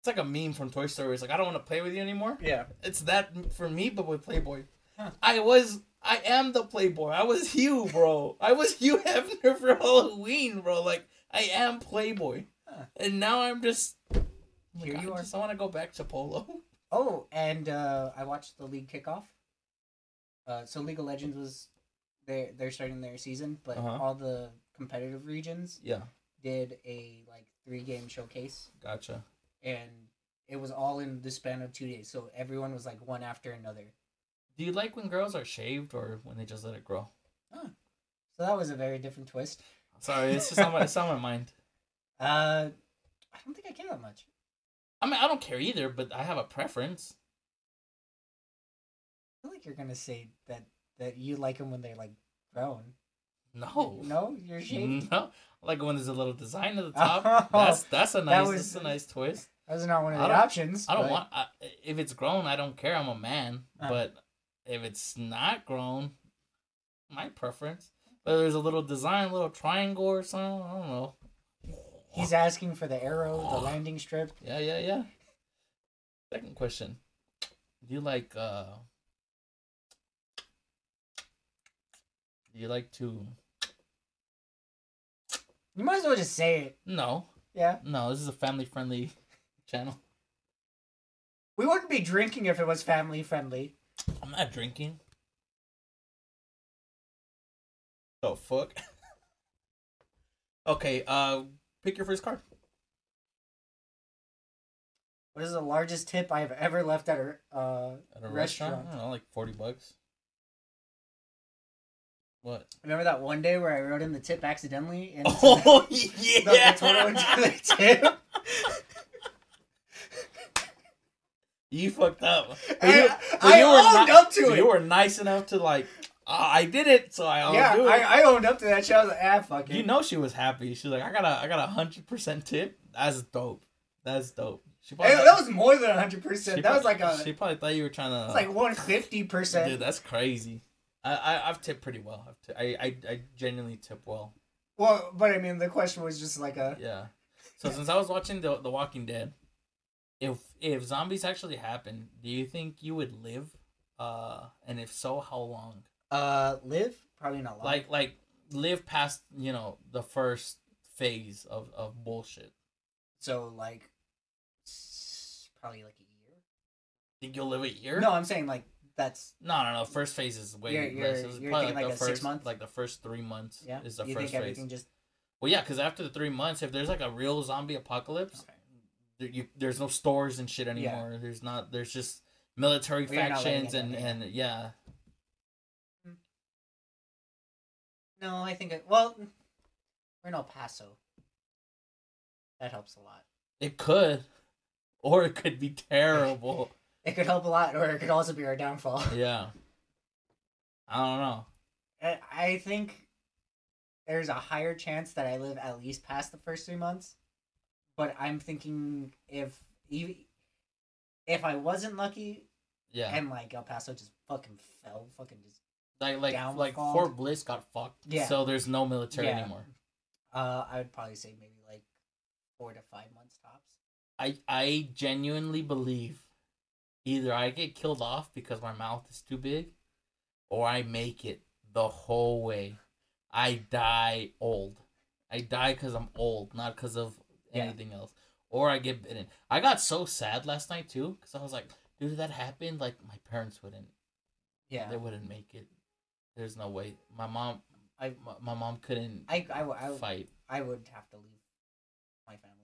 it's like a meme from Toy Story. It's like I don't want to play with you anymore. yeah. It's that for me, but with Playboy. Huh. I was, I am the Playboy. I was Hugh, bro. I was Hugh Hefner for Halloween, bro. Like I am Playboy, Huh. and now I'm just. Here God, you I are. just want to go back to Polo. Oh, and uh, I watched the league kickoff. Uh, so League of Legends was they they're starting their season, but Uh-huh. all the competitive regions Yeah, did a like three game showcase, gotcha. and it was all in the span of two days. So everyone was like one after another. Do you like when girls are shaved or when they just let it grow? So that was a very different twist. Sorry, it's just on my it's on my mind. Uh, I don't think I care that much. I mean, I don't care either, but I have a preference. I feel like you're gonna say that that you like them when they're like grown. No, No, you're shaved. no. Like when there's a little design at the top. Oh, that's that's a nice was- that's a nice twist. That's not one of the options. I don't but- want I, if it's grown. I don't care. I'm a man, Uh. but if it's not grown, my preference. But there's a little design, a little triangle or something. I don't know. He's asking for the arrow, the landing strip. Yeah, yeah, yeah. Second question: Do you like uh? Do you like to? You might as well just say it. No, Yeah. no. This is a family-friendly channel. We wouldn't be drinking if it was family friendly. I'm not drinking. Oh fuck. okay, uh, pick your first card. What is the largest tip I have ever left at a uh, At a restaurant, restaurant? I don't know, like forty bucks. What? Remember that one day where I wrote in the tip accidentally and Oh the, yeah. the total into the tip? You fucked up. I, you- I you owned ni- up to it. You were nice enough to like. "Ah, I did it, so I'll yeah, do it. I, I owned up to that shit. I was like, ah, fuck it. you know she was happy. She's like, I got a, I got a hundred percent tip. That's dope. That's dope. She Hey, that was more than 100%. That was like a, She probably thought you were trying to. it's like 150%. Dude, that's crazy. I, I I've tipped pretty well. I've I I genuinely tip well. Well, but I mean, the question was just like a. Yeah. So since I was watching the The Walking Dead, if if zombies actually happen, do you think you would live? Uh, and if so, how long? Uh, live probably not long. Like like live past you know the first phase of of bullshit. so, like, probably like a year. Think you'll live a year? No, I'm saying like that's No, no, no. First phase is way You're- you're- less. It's you're probably like, like the a six first, months? like the first three months. yeah. is the you first think phase. everything just Well, yeah, because after the three months, if there's like a real zombie apocalypse, Okay. there, you, there's no stores and shit Yeah. anymore. There's not. There's just military Well, you're not letting factions and and yeah. Mm. No, I think it. Well, mm, we're in El Paso. That helps a lot. It could, or it could be terrible. It could help a lot, or it could also be our downfall. yeah. I don't know. I I think there's a higher chance that I live at least past the first three months. But I'm thinking if if I wasn't lucky Yeah. and like El Paso just fucking fell, fucking just like like like. Fort Bliss got fucked. Yeah. So there's no military Yeah. anymore. uh, I would probably say maybe like four to five months tops. I I genuinely believe either I get killed off because my mouth is too big, or I make it the whole way. I die old. I die because I'm old, not because of Yeah. anything else. Or I get bitten. I got so sad last night too, because I was like, dude, if that happened, like my parents wouldn't. Yeah, They wouldn't make it. There's no way. My mom, I my, my mom couldn't I I, would- I, fight. I would have to leave my family.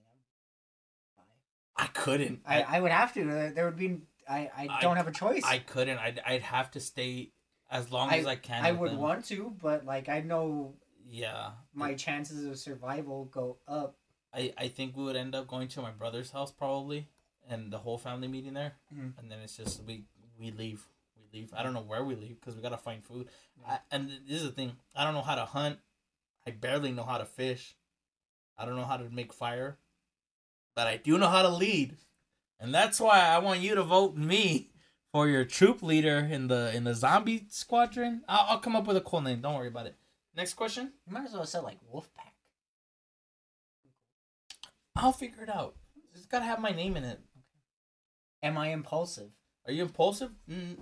I'm- couldn't. I, I would have to. There would be. I, I I- don't have a choice. I couldn't. I'd, I'd have to stay as long I- as I can. I would them. want to, but like I know Yeah. my chances of survival go up. I, I think we would end up going to my brother's house probably, and the whole family meeting there, Mhm. and then it's just we we leave. We leave. I don't know where we leave because we gotta find food. I, and this is the thing. I don't know how to hunt. I barely know how to fish. I don't know how to make fire, but I do know how to lead, and that's why I want you to vote me for your troop leader in the in the zombie squadron. I'll, I'll come up with a cool name. Don't worry about it. Next question. You might as well say like Wolfpack. I'll figure it out. It's gotta have my name in it. Am I impulsive? Are you impulsive? Mm,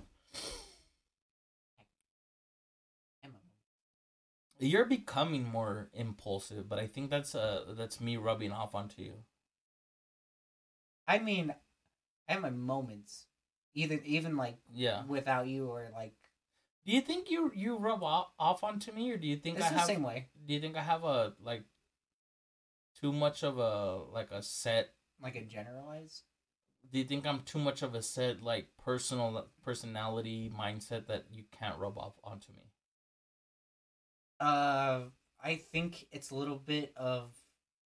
you're becoming more impulsive, but I think that's uh that's me rubbing off onto you. I mean, I have my moments, either even like Yeah. without you or like Do you think you you rub off, off onto me, or do you think it's I the have? same way, Do you think I have a like too much of a like a set? like a generalized. Do you think I'm too much of a set like personal personality mindset that you can't rub off onto me? Uh, I think it's a little bit of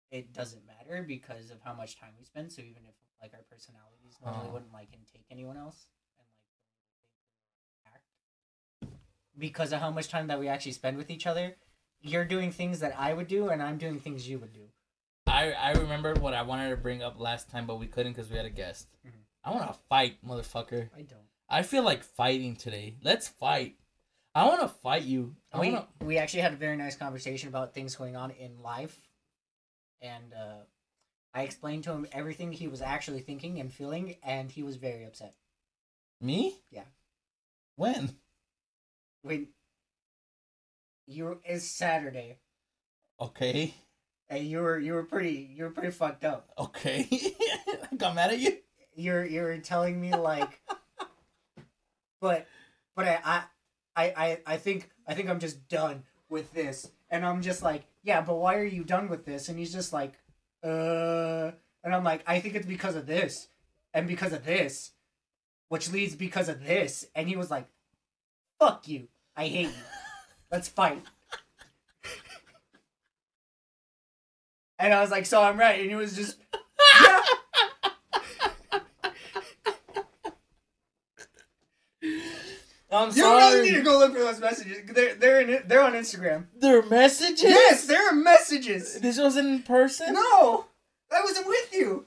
it doesn't matter because of how much time we spend. So even if like our personalities normally Oh. wouldn't like intake anyone else, and like act because of how much time that we actually spend with each other, you're doing things that I would do, and I'm doing things you would do. I I remember what I wanted to bring up last time, but we couldn't because we had a guest. Mhm. I want to fight, motherfucker. I don't. I feel like fighting today. Let's fight. I want to fight you. I we want we actually had a very nice conversation about things going on in life, and uh, I explained to him everything he was actually thinking and feeling, and he was very upset. me. Yeah. When? When you it's Saturday, Okay. and you were you were pretty you were pretty fucked up. Okay. I got mad at you. You're you're telling me like, but but I I I I I think I think I'm just done with this, and I'm just like, yeah, but why are you done with this? And he's just like, uh, and I'm like, I think it's because of this, and because of this, which leads because of this, and he was like, fuck you, I hate you, let's fight. And I was like, so I'm right, and he was just, yeah. I'm You really need to go look for those messages. They're they're in, they're on Instagram. Their messages. Yes, there are messages. This wasn't in person. No, I wasn't with you.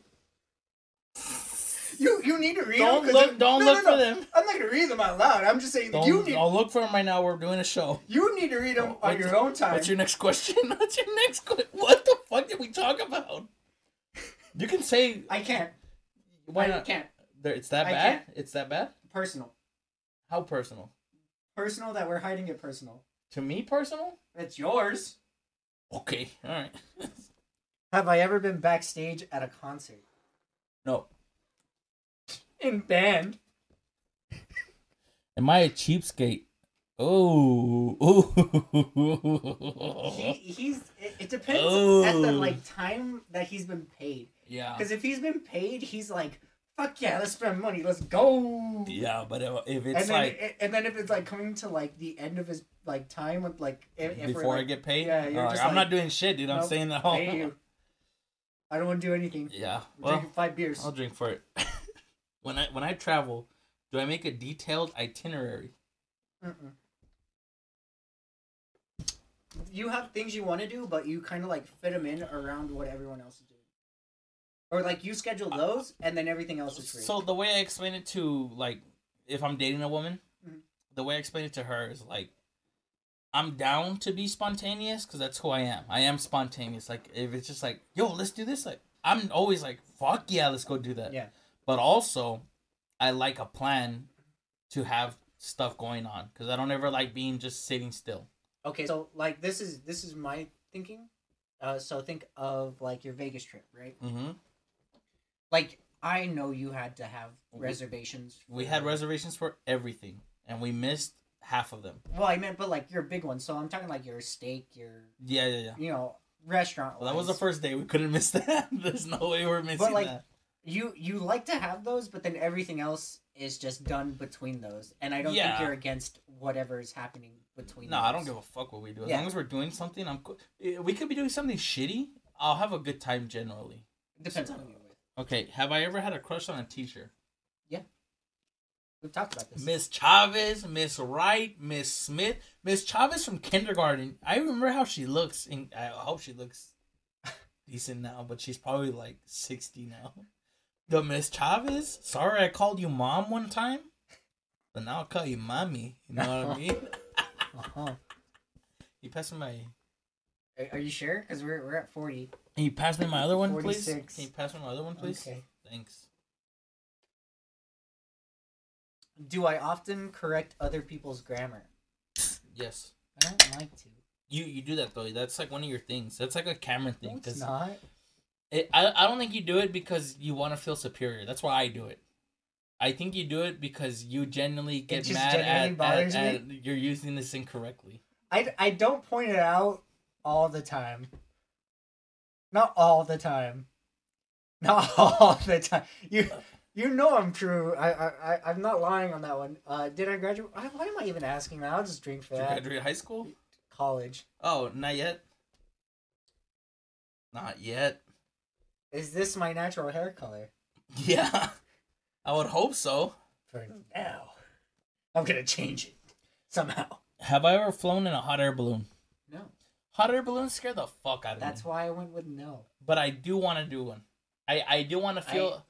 You you need to read them. Don't them. look. Don't no, look no, for them. I'm not gonna read them out loud. I'm just saying Don't. you need I'll look for them right now. We're doing a show. you need to read them on your own time. What's your next question? What's your next question? What the fuck did we talk about? You can say. I can't. Why I not? can't. There, it's that I bad. can't. It's that bad. Personal. How personal? Personal that we're hiding it personal. To me, personal. It's yours. Okay. All right. Have I ever been backstage at a concert? no. In band. Am I a cheapskate? Oh. He, he's. It, it depends Oh. at the like time that he's been paid. yeah. Because if he's been paid, he's like, "Fuck yeah, let's spend money, let's go." Yeah, but if- it's and then, like and then if it's like coming to like the end of his like time with like if, if before I get paid, Yeah, you're just I'm like, not doing shit, dude. I'm staying at home. I don't want to do anything. Yeah. We're Well, drinking five beers. I'll drink for it. when I when I travel, do I make a detailed itinerary? Mm-mm. you have things you want to do, but you kind of like fit them in around what everyone else is doing, or like you schedule those and then everything else is free. So the way I explain it to like if I'm dating a woman, Mhm. the way I explain it to her is like I'm down to be spontaneous because that's who I am. I am spontaneous. Like if it's just like, yo, let's do this. Like I'm always like, fuck yeah, let's go do that. Yeah. But also, I like a plan to have stuff going on because I don't ever like being just sitting still. okay, so like this is this is my thinking. Uh, so think of like your Vegas trip, right? Mm-hmm. Like I know you had to have reservations. We had reservations for everything, and we missed half of them. Well, I meant, but like your big ones. So I'm talking like your steak, your Yeah, yeah, yeah. you know restaurant. Well, that was the first day. We couldn't miss that. There's no way we're missing but, like, that. you you like to have those, but then everything else is just done between those, and I don't Yeah. think you're against whatever is happening between. No, I don't give a fuck what we do. As Yeah. long as we're doing something, I'm cool. Eh, We could be doing something shitty. I'll have a good time generally. Depends on you're with. Okay, have I ever had a crush on a teacher? Yeah. We've talked about this. Miss Chavez, Miss Wright, Miss Smith, Miss Chavez from kindergarten. I remember how she looks. And I hope she looks decent now, but she's probably like sixty now. The Miss Chavez. Sorry, I called you mom one time, but now I'll call you mommy. You know what I mean? Uh-huh. You pass me my. Are, are you sure? Because we're we're at forty. Can you pass me my other one, please? Can you pass me my other one, please? Okay. Thanks. Do I often correct other people's grammar? Yes. I don't like to. You you do that though. That's like one of your things. That's like a Cameron thing. No, it's not. It, I, I don't think you do it because you want to feel superior. That's why I do it. I think you do it because you genuinely get mad at, at, at you're using this incorrectly. I, I don't point it out all the time. Not all the time. Not all the time. You you know I'm true. I I I'm not lying on that one. Uh, did I graduate? I- Why am I even asking that? I'll just drink for Did you that. graduate high school? College. Oh, not yet. Not yet. Is this my natural hair color? Yeah, I would hope so. For now, I'm gonna change it somehow. Have I ever flown in a hot air balloon? Hot air balloons scare the fuck out of that's me. That's why I went with no. But I do want to do one. I I do want to feel.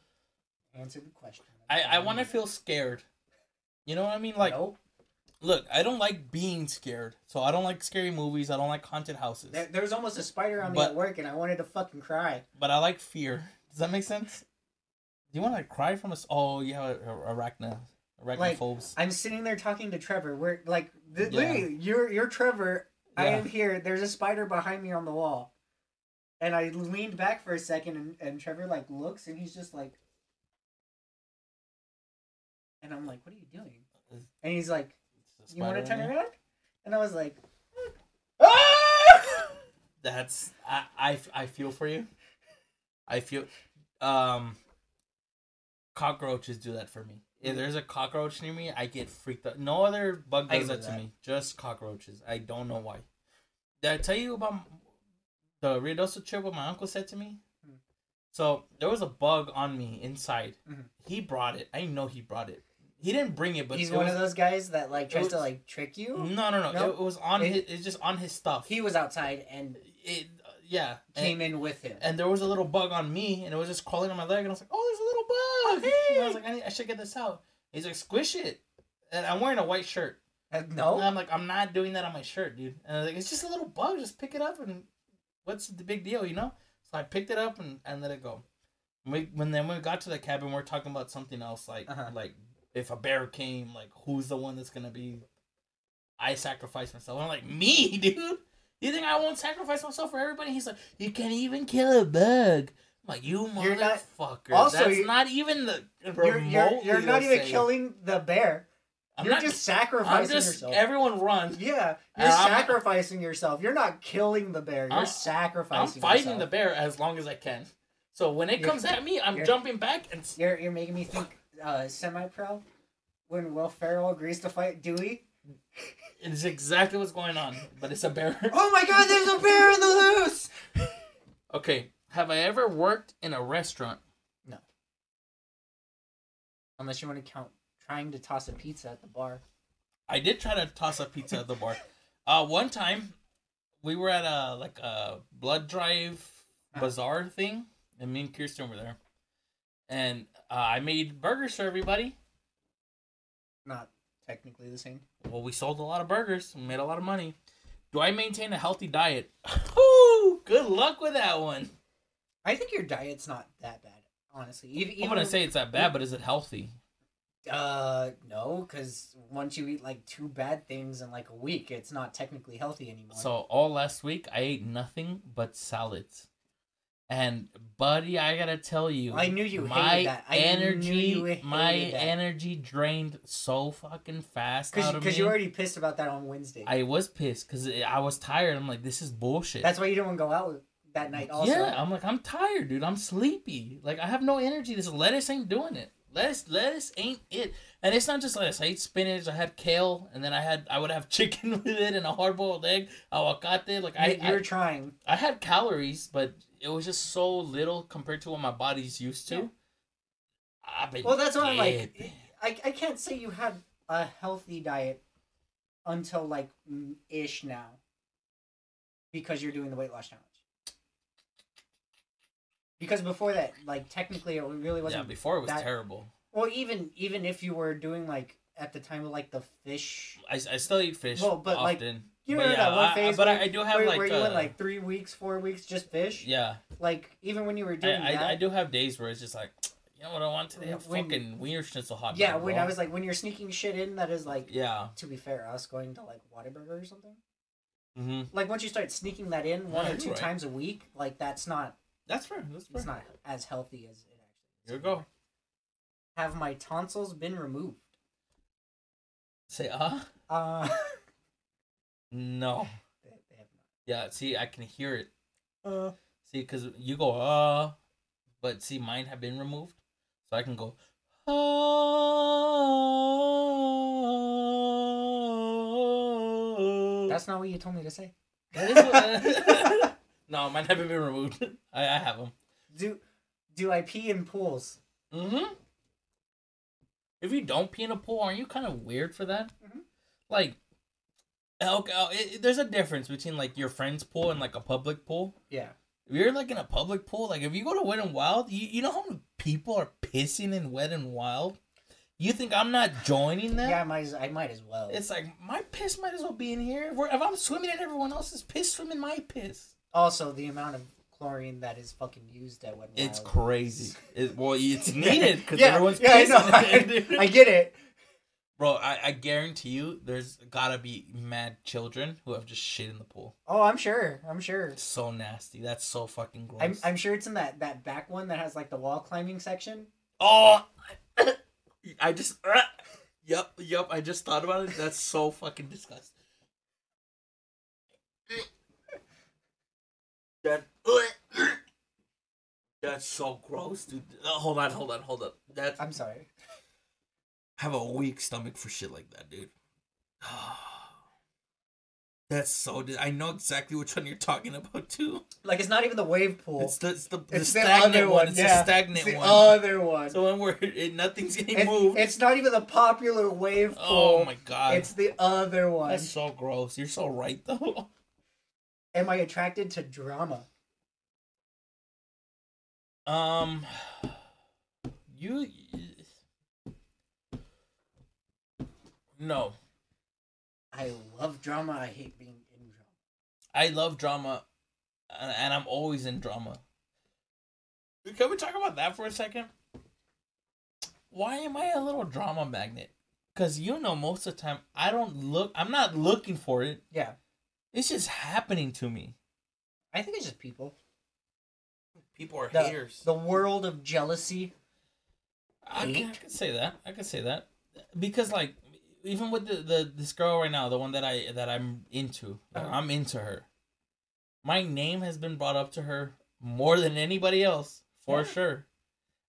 Answer the question. I I, want to feel scared. You know what I mean? Like, nope. look, I don't like being scared. So I don't like scary movies. I don't like haunted houses. There, there was almost a spider on me But- at work, and I wanted to fucking cry. But I like fear. Does that make sense? Do you want to cry from us? Oh, you have arachna, arachnophobes. I'm sitting there talking to Trevor. We're like, th- Yeah. literally, you're you're Trevor. I am here. There's a spider behind me on the wall, and I leaned back for a second, and, and Trevor like looks, and he's just like, and I'm like, what are you doing? And he's like, you want to turn around? And I was like, ah! That's I, I I feel for you. I feel um cockroaches do that for me. If there's a cockroach near me, I get freaked out. No other bug does know that to that. me. Just cockroaches. I don't know why. Did I tell you about the Ruidoso trip what my uncle said to me? Hmm. So there was a bug on me inside. Mhm. He brought it. I know he brought it. He didn't bring it, but he's it one was, of those guys that like tries was- to like trick you. No, no, no. No? It, it was on It- his. It's just on his stuff. He was outside and it, uh, yeah. And- came in with him. and there was a little bug on me, and it was just crawling on my leg, and I was like, "Oh, there's a little bug!" Hey. And I was like, I, need, "I should get this out." He's like, "Squish it," and I'm wearing a white shirt. Uh, And no, I'm like, "I'm not doing that on my shirt, dude." And I was like, "It's just a little bug. Just pick it up, and what's the big deal, you know?" So I picked it up and, and let it go. When we, when then when we got to the cabin, we are talking about something else, like Uh-huh. like if a bear came, like who's the one that's gonna be? I sacrifice myself. I'm like, me, dude. You think I won't sacrifice myself for everybody? He's like, you can even kill a bug. I'm like, you You're not- motherfucker. Also, That's you- not even the you're you're, remotely you're not the even same. killing the bear. I'm you're not just I'm sacrificing just yourself. everyone runs. Yeah, you're I'm- sacrificing yourself. You're not killing the bear. You're I'm- sacrificing. I'm fighting yourself. the bear as long as I can. So when it You're- comes at me, I'm you're- jumping back and s- You're you're making me think uh, semi-pro when Will Ferrell agrees to fight Dewey. it's exactly what's going on. But it's a bear. Oh my God! There's a bear in the loose. okay, have I ever worked in a restaurant? No. Unless you want to count trying to toss a pizza at the bar. I did try to toss a pizza at the bar. Uh, one time, we were at a like a blood drive Uh-huh. bazaar thing, and me and Kirsten were there, and uh, I made burgers for everybody. Not technically the same. Well, we sold a lot of burgers, and made a lot of money. Do I maintain a healthy diet? Whew, good luck with that one. I think your diet's not that bad, honestly. Even, I'm even gonna say it's that bad, but is it healthy? uh no, because once you eat like two bad things in like a week, it's not technically healthy anymore. So all last week I ate nothing but salads. And buddy, I gotta tell you, I knew you my hated that. I knew energy, my that. energy drained so fucking fast out of because you already pissed about that on Wednesday. I was pissed because I was tired. I'm like, this is bullshit. That's why you didn't want to go out that night. Also, yeah, I'm like, I'm tired, dude. I'm sleepy. Like, I have no energy. This lettuce ain't doing it. Lettuce, lettuce ain't it. And it's not just lettuce. I ate spinach. I had kale, and then I had I would have chicken with it and a hard boiled egg, aguacate. Like I, you, you're I, trying. I had calories, but it was just so little compared to what my body's used to. Yeah. Well, that's what I'm like. I, I can't say you had a healthy diet until like ish now because you're doing the weight loss challenge. Because before that, like technically, it really wasn't. Yeah, before it was that- terrible. Well, even even if you were doing like at the time of like the fish, I, I still eat fish Well, but, like, you remember yeah, that one I- I- phase but where, I, I do have where, like where you uh, went like three weeks, four weeks, just fish. yeah. Like even when you were I, doing that, I, I do have days where it's just like, you know what I want today? A When- fucking wiener schnitzel hot yeah. When. I was like, when you're sneaking shit in, that is like. yeah. To be fair, us going to like Whataburger or something. Mm-hmm. Like once you start sneaking that in one Yeah, or two right. times a week, like that's not That's fair. That's fair. it's not as healthy as it actually. Here is. we go. Have my tonsils been removed? Say uh Uh, no. they, they have Yeah. See, I can hear it. Uh, See, because you go uh, but see, mine have been removed, so I can go uh. that's not what you told me to say. That is what- no, mine haven't been removed. I, I have them. Do do I pee in pools? Mm-hmm. If you don't pee in a pool, aren't you kind of weird for that? Mhm. Like, okay, oh, it- there's a difference between like your friend's pool and like a public pool. Yeah. If you're like in a public pool, like if you go to Wet and Wild, you, you know how many people are pissing in Wet and Wild? You think I'm not joining them? Yeah, I might as, I might as well. It's like my piss might as well be in here. If, if I'm swimming in everyone else's piss, swim in my piss. Also the amount of chlorine that is fucking used at Wet n It's crazy. It, well, it's needed because Yeah, everyone's yeah, I know. pissing in it. I get it. Bro, I, I guarantee you, there's gotta be mad children who have just shit in the pool. Oh, I'm sure. I'm sure. It's so nasty. That's so fucking gross. I'm, I'm sure it's in that, that back one that has like the wall climbing section. oh, I just. Uh, yep, yep. I just thought about it. That's so fucking disgusting. That. That's so gross, dude. Uh, hold on, hold on, hold on. That I'm sorry. I have a weak stomach for shit like that, dude. That's so. I know exactly which one you're talking about too. Like it's not even the wave pool. It's the it's the, It's the stagnant other one. one, It's yeah. the stagnant It's the one. other one. So when we're it, nothing's getting moved. it's not even the popular wave pool. oh my god, It's the other one. that's so gross. You're so right though. Am I attracted to drama? Um, you. No, I love drama. I hate being in drama. I love drama, and and I'm always in drama. Can we talk about that for a second? Why am I a little drama magnet? Because you know, most of the time, I don't look. I'm not looking for it. Yeah. It's just happening to me. I think it's just people. People are The, haters. the world of jealousy. I can, I can say that. I can say that because like even with the, the this girl right now, the one that I that I'm into, like, Uh-huh. I'm into her. My name has been brought up to her more than anybody else for Yeah. sure,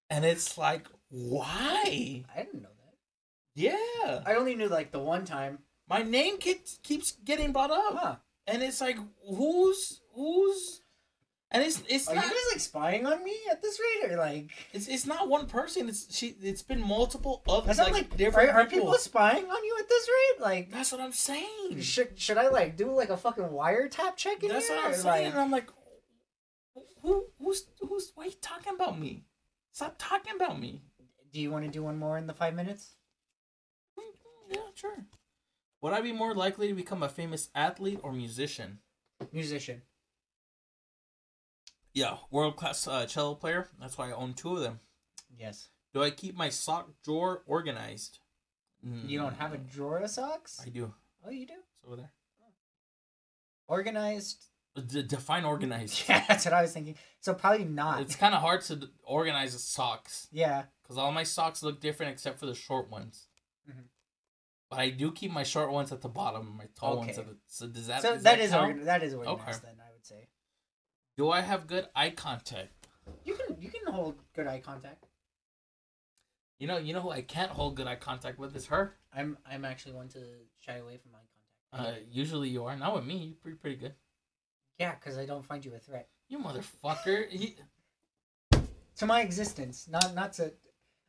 and it's like why? I didn't know that. Yeah, I only knew like the one time. my name keeps keeps getting brought up, Huh. And it's like who's who's. and it's it's Are not you guys like spying on me at this rate, or like? it's, it's not one person. It's she. It's been multiple other That's like, not like different are, are people. people spying on you at this rate? Like, That's what I'm saying. should should I like do like a fucking wiretap check in That's here? what I'm saying. like- and I'm like, who who's who's why are you talking about me? Stop talking about me. do you want to do one more in the five minutes? Mm, mm, yeah, sure. Would I be more likely to become a famous athlete or musician? Musician. Yeah, world class uh, cello player. That's why I own two of them. Yes. Do I keep my sock drawer organized? You don't have a drawer of socks? I do. Oh, you do. It's over there. Organized. D- define organized. Yeah, that's what I was thinking. So probably not. It's kind of hard to d- organize the socks yeah. because all my socks look different except for the short ones. Mhm. But I do keep my short ones at the bottom, and my tall ones at the. So does that? so does that is count? organ- that is organized Okay. then I would say. Do I have good eye contact? You can you can hold good eye contact. You know, you know who I can't hold good eye contact with is her. I'm I'm actually one to shy away from eye contact. Uh, usually you are. Not with me. You're pretty pretty good. yeah, because I don't find you a threat You motherfucker. He, to my existence. Not not to.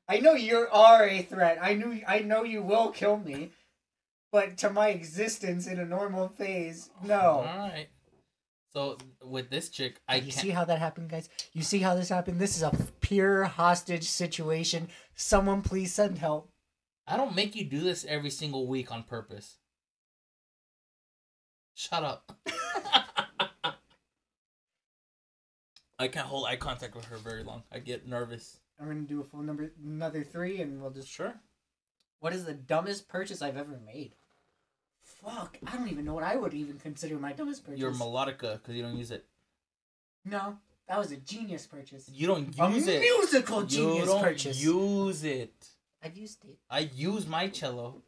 I know you are a threat. I knew I know you will kill me, but to my existence in a normal phase, no. right. So with this chick, I you can't. see how that happened, guys? You see how this happened? This is a pure hostage situation. Someone please send help. I don't make you do this every single week on purpose. Shut up. I can't hold eye contact with her very long. I get nervous. I'm gonna do a full number, another three, and we'll just. Sure. What is the dumbest purchase I've ever made? Fuck, I don't even know what I would even consider my dumbest purchase. Your melodica because you don't use it. no, that was a genius purchase. You don't A use it. musical genius You don't purchase. use it. I've used it. I use my cello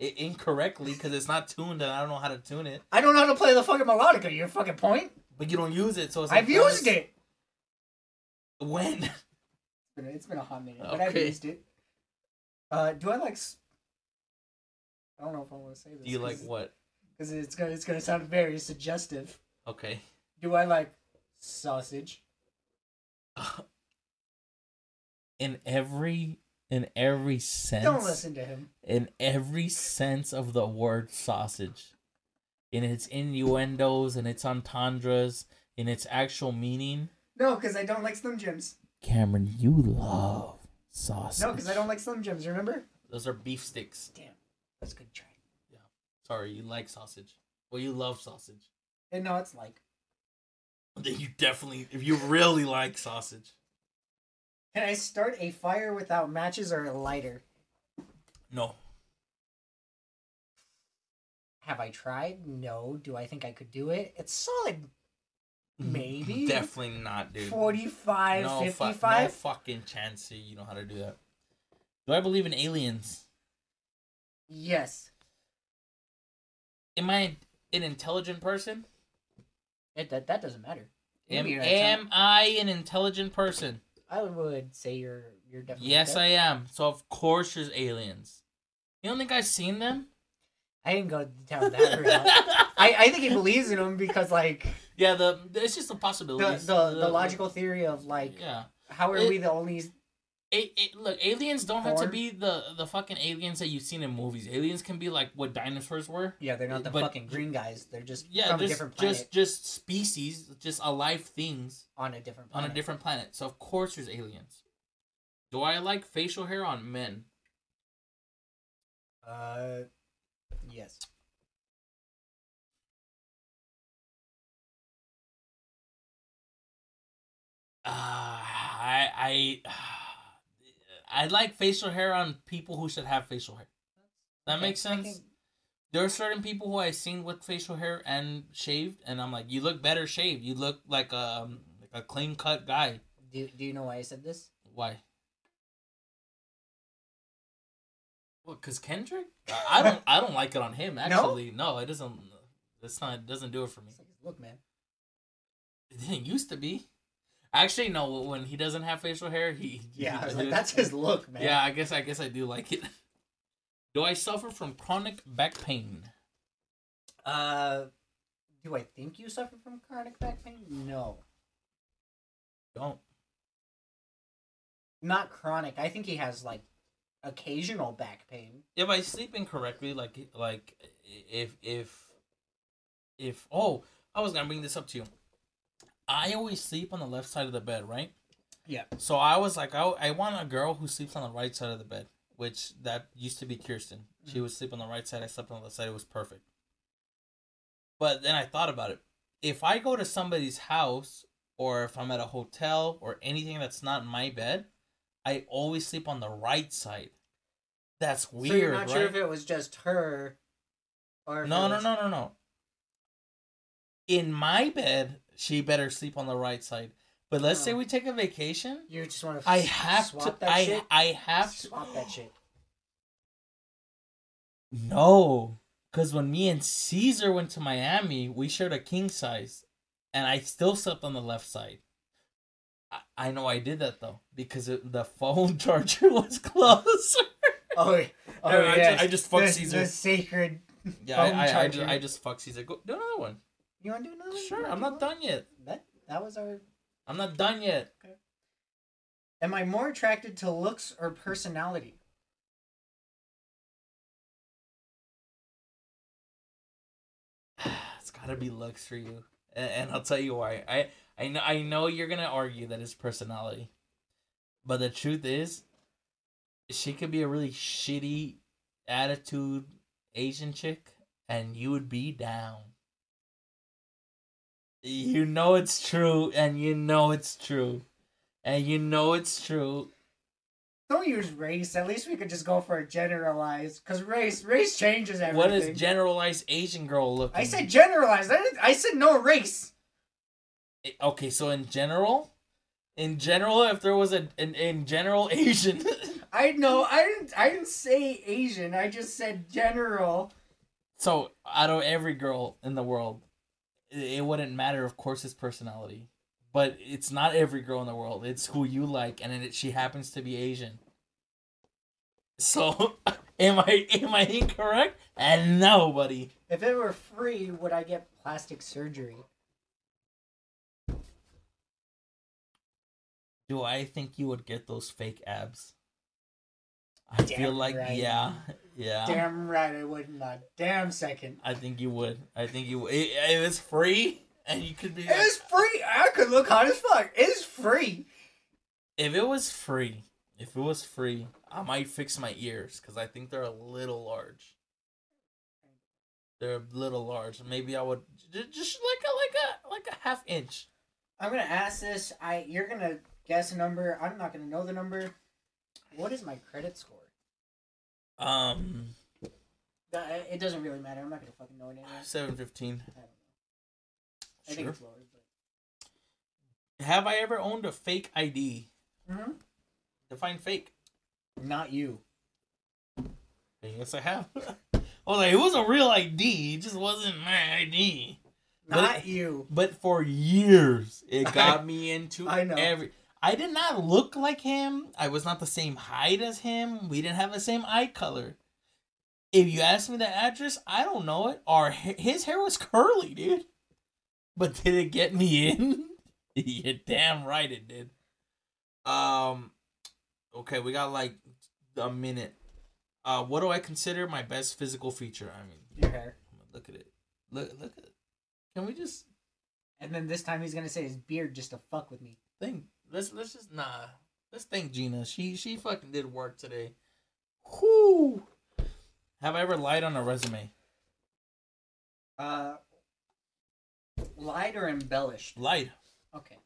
i- incorrectly because it's not tuned and I don't know how to tune it. I don't know how to play the fucking melodica. Your fucking point. But you don't use it, so it's. I've like, used it. When? It's been, it's been a hot minute, but I've Okay. used it. Uh, do I like? s- I don't know if I want to say this. Do you like what? Because it's gonna it's gonna sound very suggestive. Okay. Do I like sausage? in every in every sense Don't listen to him. in every sense of the word sausage in its innuendos and its entendres in its actual meaning No, because I don't like Slim Jims. Cameron you love sausage No, because I don't like Slim Jims. Remember? those are beef sticks Damn, that's a good try. Yeah. Sorry you like sausage well you love sausage And no, it's like. then you definitely if you really like sausage Can I start a fire without matches or a lighter? no Have I tried? No. Do I think I could do it? It's solid. Maybe. definitely not dude 45, no, fu- no fucking chance you know how to do that do i believe in aliens Yes. am I an intelligent person? It, that, that doesn't matter. Am, Maybe you're not am I an intelligent person? I would say you're you're definitely. Yes, good. I am. So of course there's aliens. You don't think I've seen them? I didn't go down that route. I, I think he believes in them because like yeah, the it's just a the possibility. the, the logical theory of like Yeah. how are It- we the only A, a- look, aliens don't have to be the the fucking aliens that you've seen in movies. Aliens can be like what dinosaurs were. yeah they're not the But- fucking green guys they're just Yeah, from a different planet just just species, just alive things on a different on planet. a different planet. So of course there's aliens. Do I like facial hair on men? Uh, yes. Uh, I I I like facial hair on people who should have facial hair. That makes sense. There are certain people who I've seen with facial hair and shaved, and I'm like, you look better shaved. You look like a like a clean cut guy. Do Do you know why I said this? Why? What? Cause Kendrick? I don't. I don't like it on him. Actually, no, it doesn't. That's not. It doesn't do it for me. Look, man. It didn't used to be. Actually, no. When he doesn't have facial hair, he. Yeah, I he- was like, that's his look, man. Yeah, I guess I guess I do like it. Do I suffer from chronic back pain? Uh, do I think you suffer from chronic back pain? No. Don't. Not chronic. I think he has like occasional back pain. If I sleep incorrectly, like like if if if oh, I was gonna bring this up to you. I always sleep on the left side of the bed, right? Yeah. So I was like, I, I want a girl who sleeps on the right side of the bed, which that used to be Kirsten. She mm-hmm. would sleep on the right side. I slept on the left side. It was perfect. But then I thought about it. If I go to somebody's house or if I'm at a hotel or anything that's not my bed, I always sleep on the right side. That's weird, so you're not right? sure if it was just her, or No, no, no, no, no. In my bed, she better sleep on the right side. But let's say Oh. we take a vacation. You just want to. I have swap to. That I shit? I have to. swap that shit. No, because when me and Caesar went to Miami, we shared a king size, and I still slept on the left side. I, I know I did that though because it, the phone charger was closer. Oh, yeah. oh I, I just, I just fucked the, Caesar. the sacred. yeah, phone I, I, I, just. I just fucked Caesar. Go do another one. You want to do another? Sure, I'm not done yet. That that was our. I'm not done yet. Okay. Am I more attracted to looks or personality? it's gotta be looks for you, and, and I'll tell you why. I I know I know you're gonna argue that it's personality, but the truth is, she could be a really shitty attitude Asian chick, and you would be down. You know it's true, and you know it's true, and you know it's true. Don't use race. At least we could just go for a generalized, because race race changes everything. What is generalized Asian girl looking? I said generalized. I, didn't, I said no race. okay. So in general, in general, if there was a in, in general Asian. I know. I didn't. I didn't say Asian. I just said general. So out of every girl in the world, it, wouldn't matter, of course, his personality. But it's not every girl in the world. It's who you like, and it, she happens to be Asian. So, am I am I incorrect? Eh, and nobody. If it were free, would I get plastic surgery? Do I think you would get those fake abs? I Damn feel like right. yeah, yeah. Damn right, I would not. Damn second. I think you would. I think you. Would. It, it was free, and you could be. Like, is free. I could look hot as fuck. It's free. If it was free, if it was free, I might fix my ears because I think they're a little large. They're a little large. Maybe I would just like a like a like a half inch. I'm gonna ask this. I you're gonna guess a number. I'm not gonna know the number. What is my credit score? Um, It doesn't really matter. I'm not gonna fucking know it anyway. seven fifteen. I don't know. I think Sure. it's lower, but Have I ever owned a fake ID? mm-hmm. Define fake. not you. Yes, I have. I was like, it was a real ID. It just wasn't my ID. But Not it- you. But for years, it got me into I know. every. I did not look like him. I was not the same height as him. We didn't have the same eye color. If you ask me the address, I don't know it. Or his hair was curly, dude. But did it get me in? You're damn right it did. Um, okay, we got like a minute. Uh, what do I consider my best physical feature? I mean, Your hair. look at it. Look, look at it. Can we just And then this time he's gonna say his beard just to fuck with me. think? Let's let's just nah. Let's thank Gina. She she fucking did work today. Whoo. Have I ever lied on a resume? Uh, lied or embellished? Lied. Okay.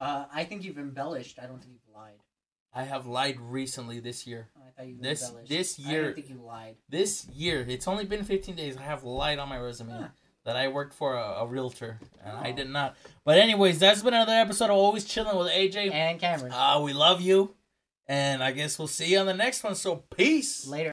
Uh, I think you've embellished. I don't think you've lied. I have lied recently this year. I thought you This- embellished. this I year- didn't think you lied. This year, it's only been 15 days. I have lied on my resume Huh. That I worked for a, a realtor, and I Oh. did not. But anyways, that's been another episode of Always Chillin with AJ. And Cameron. Uh, we love you, and I guess we'll see you on the next one. So peace. Later.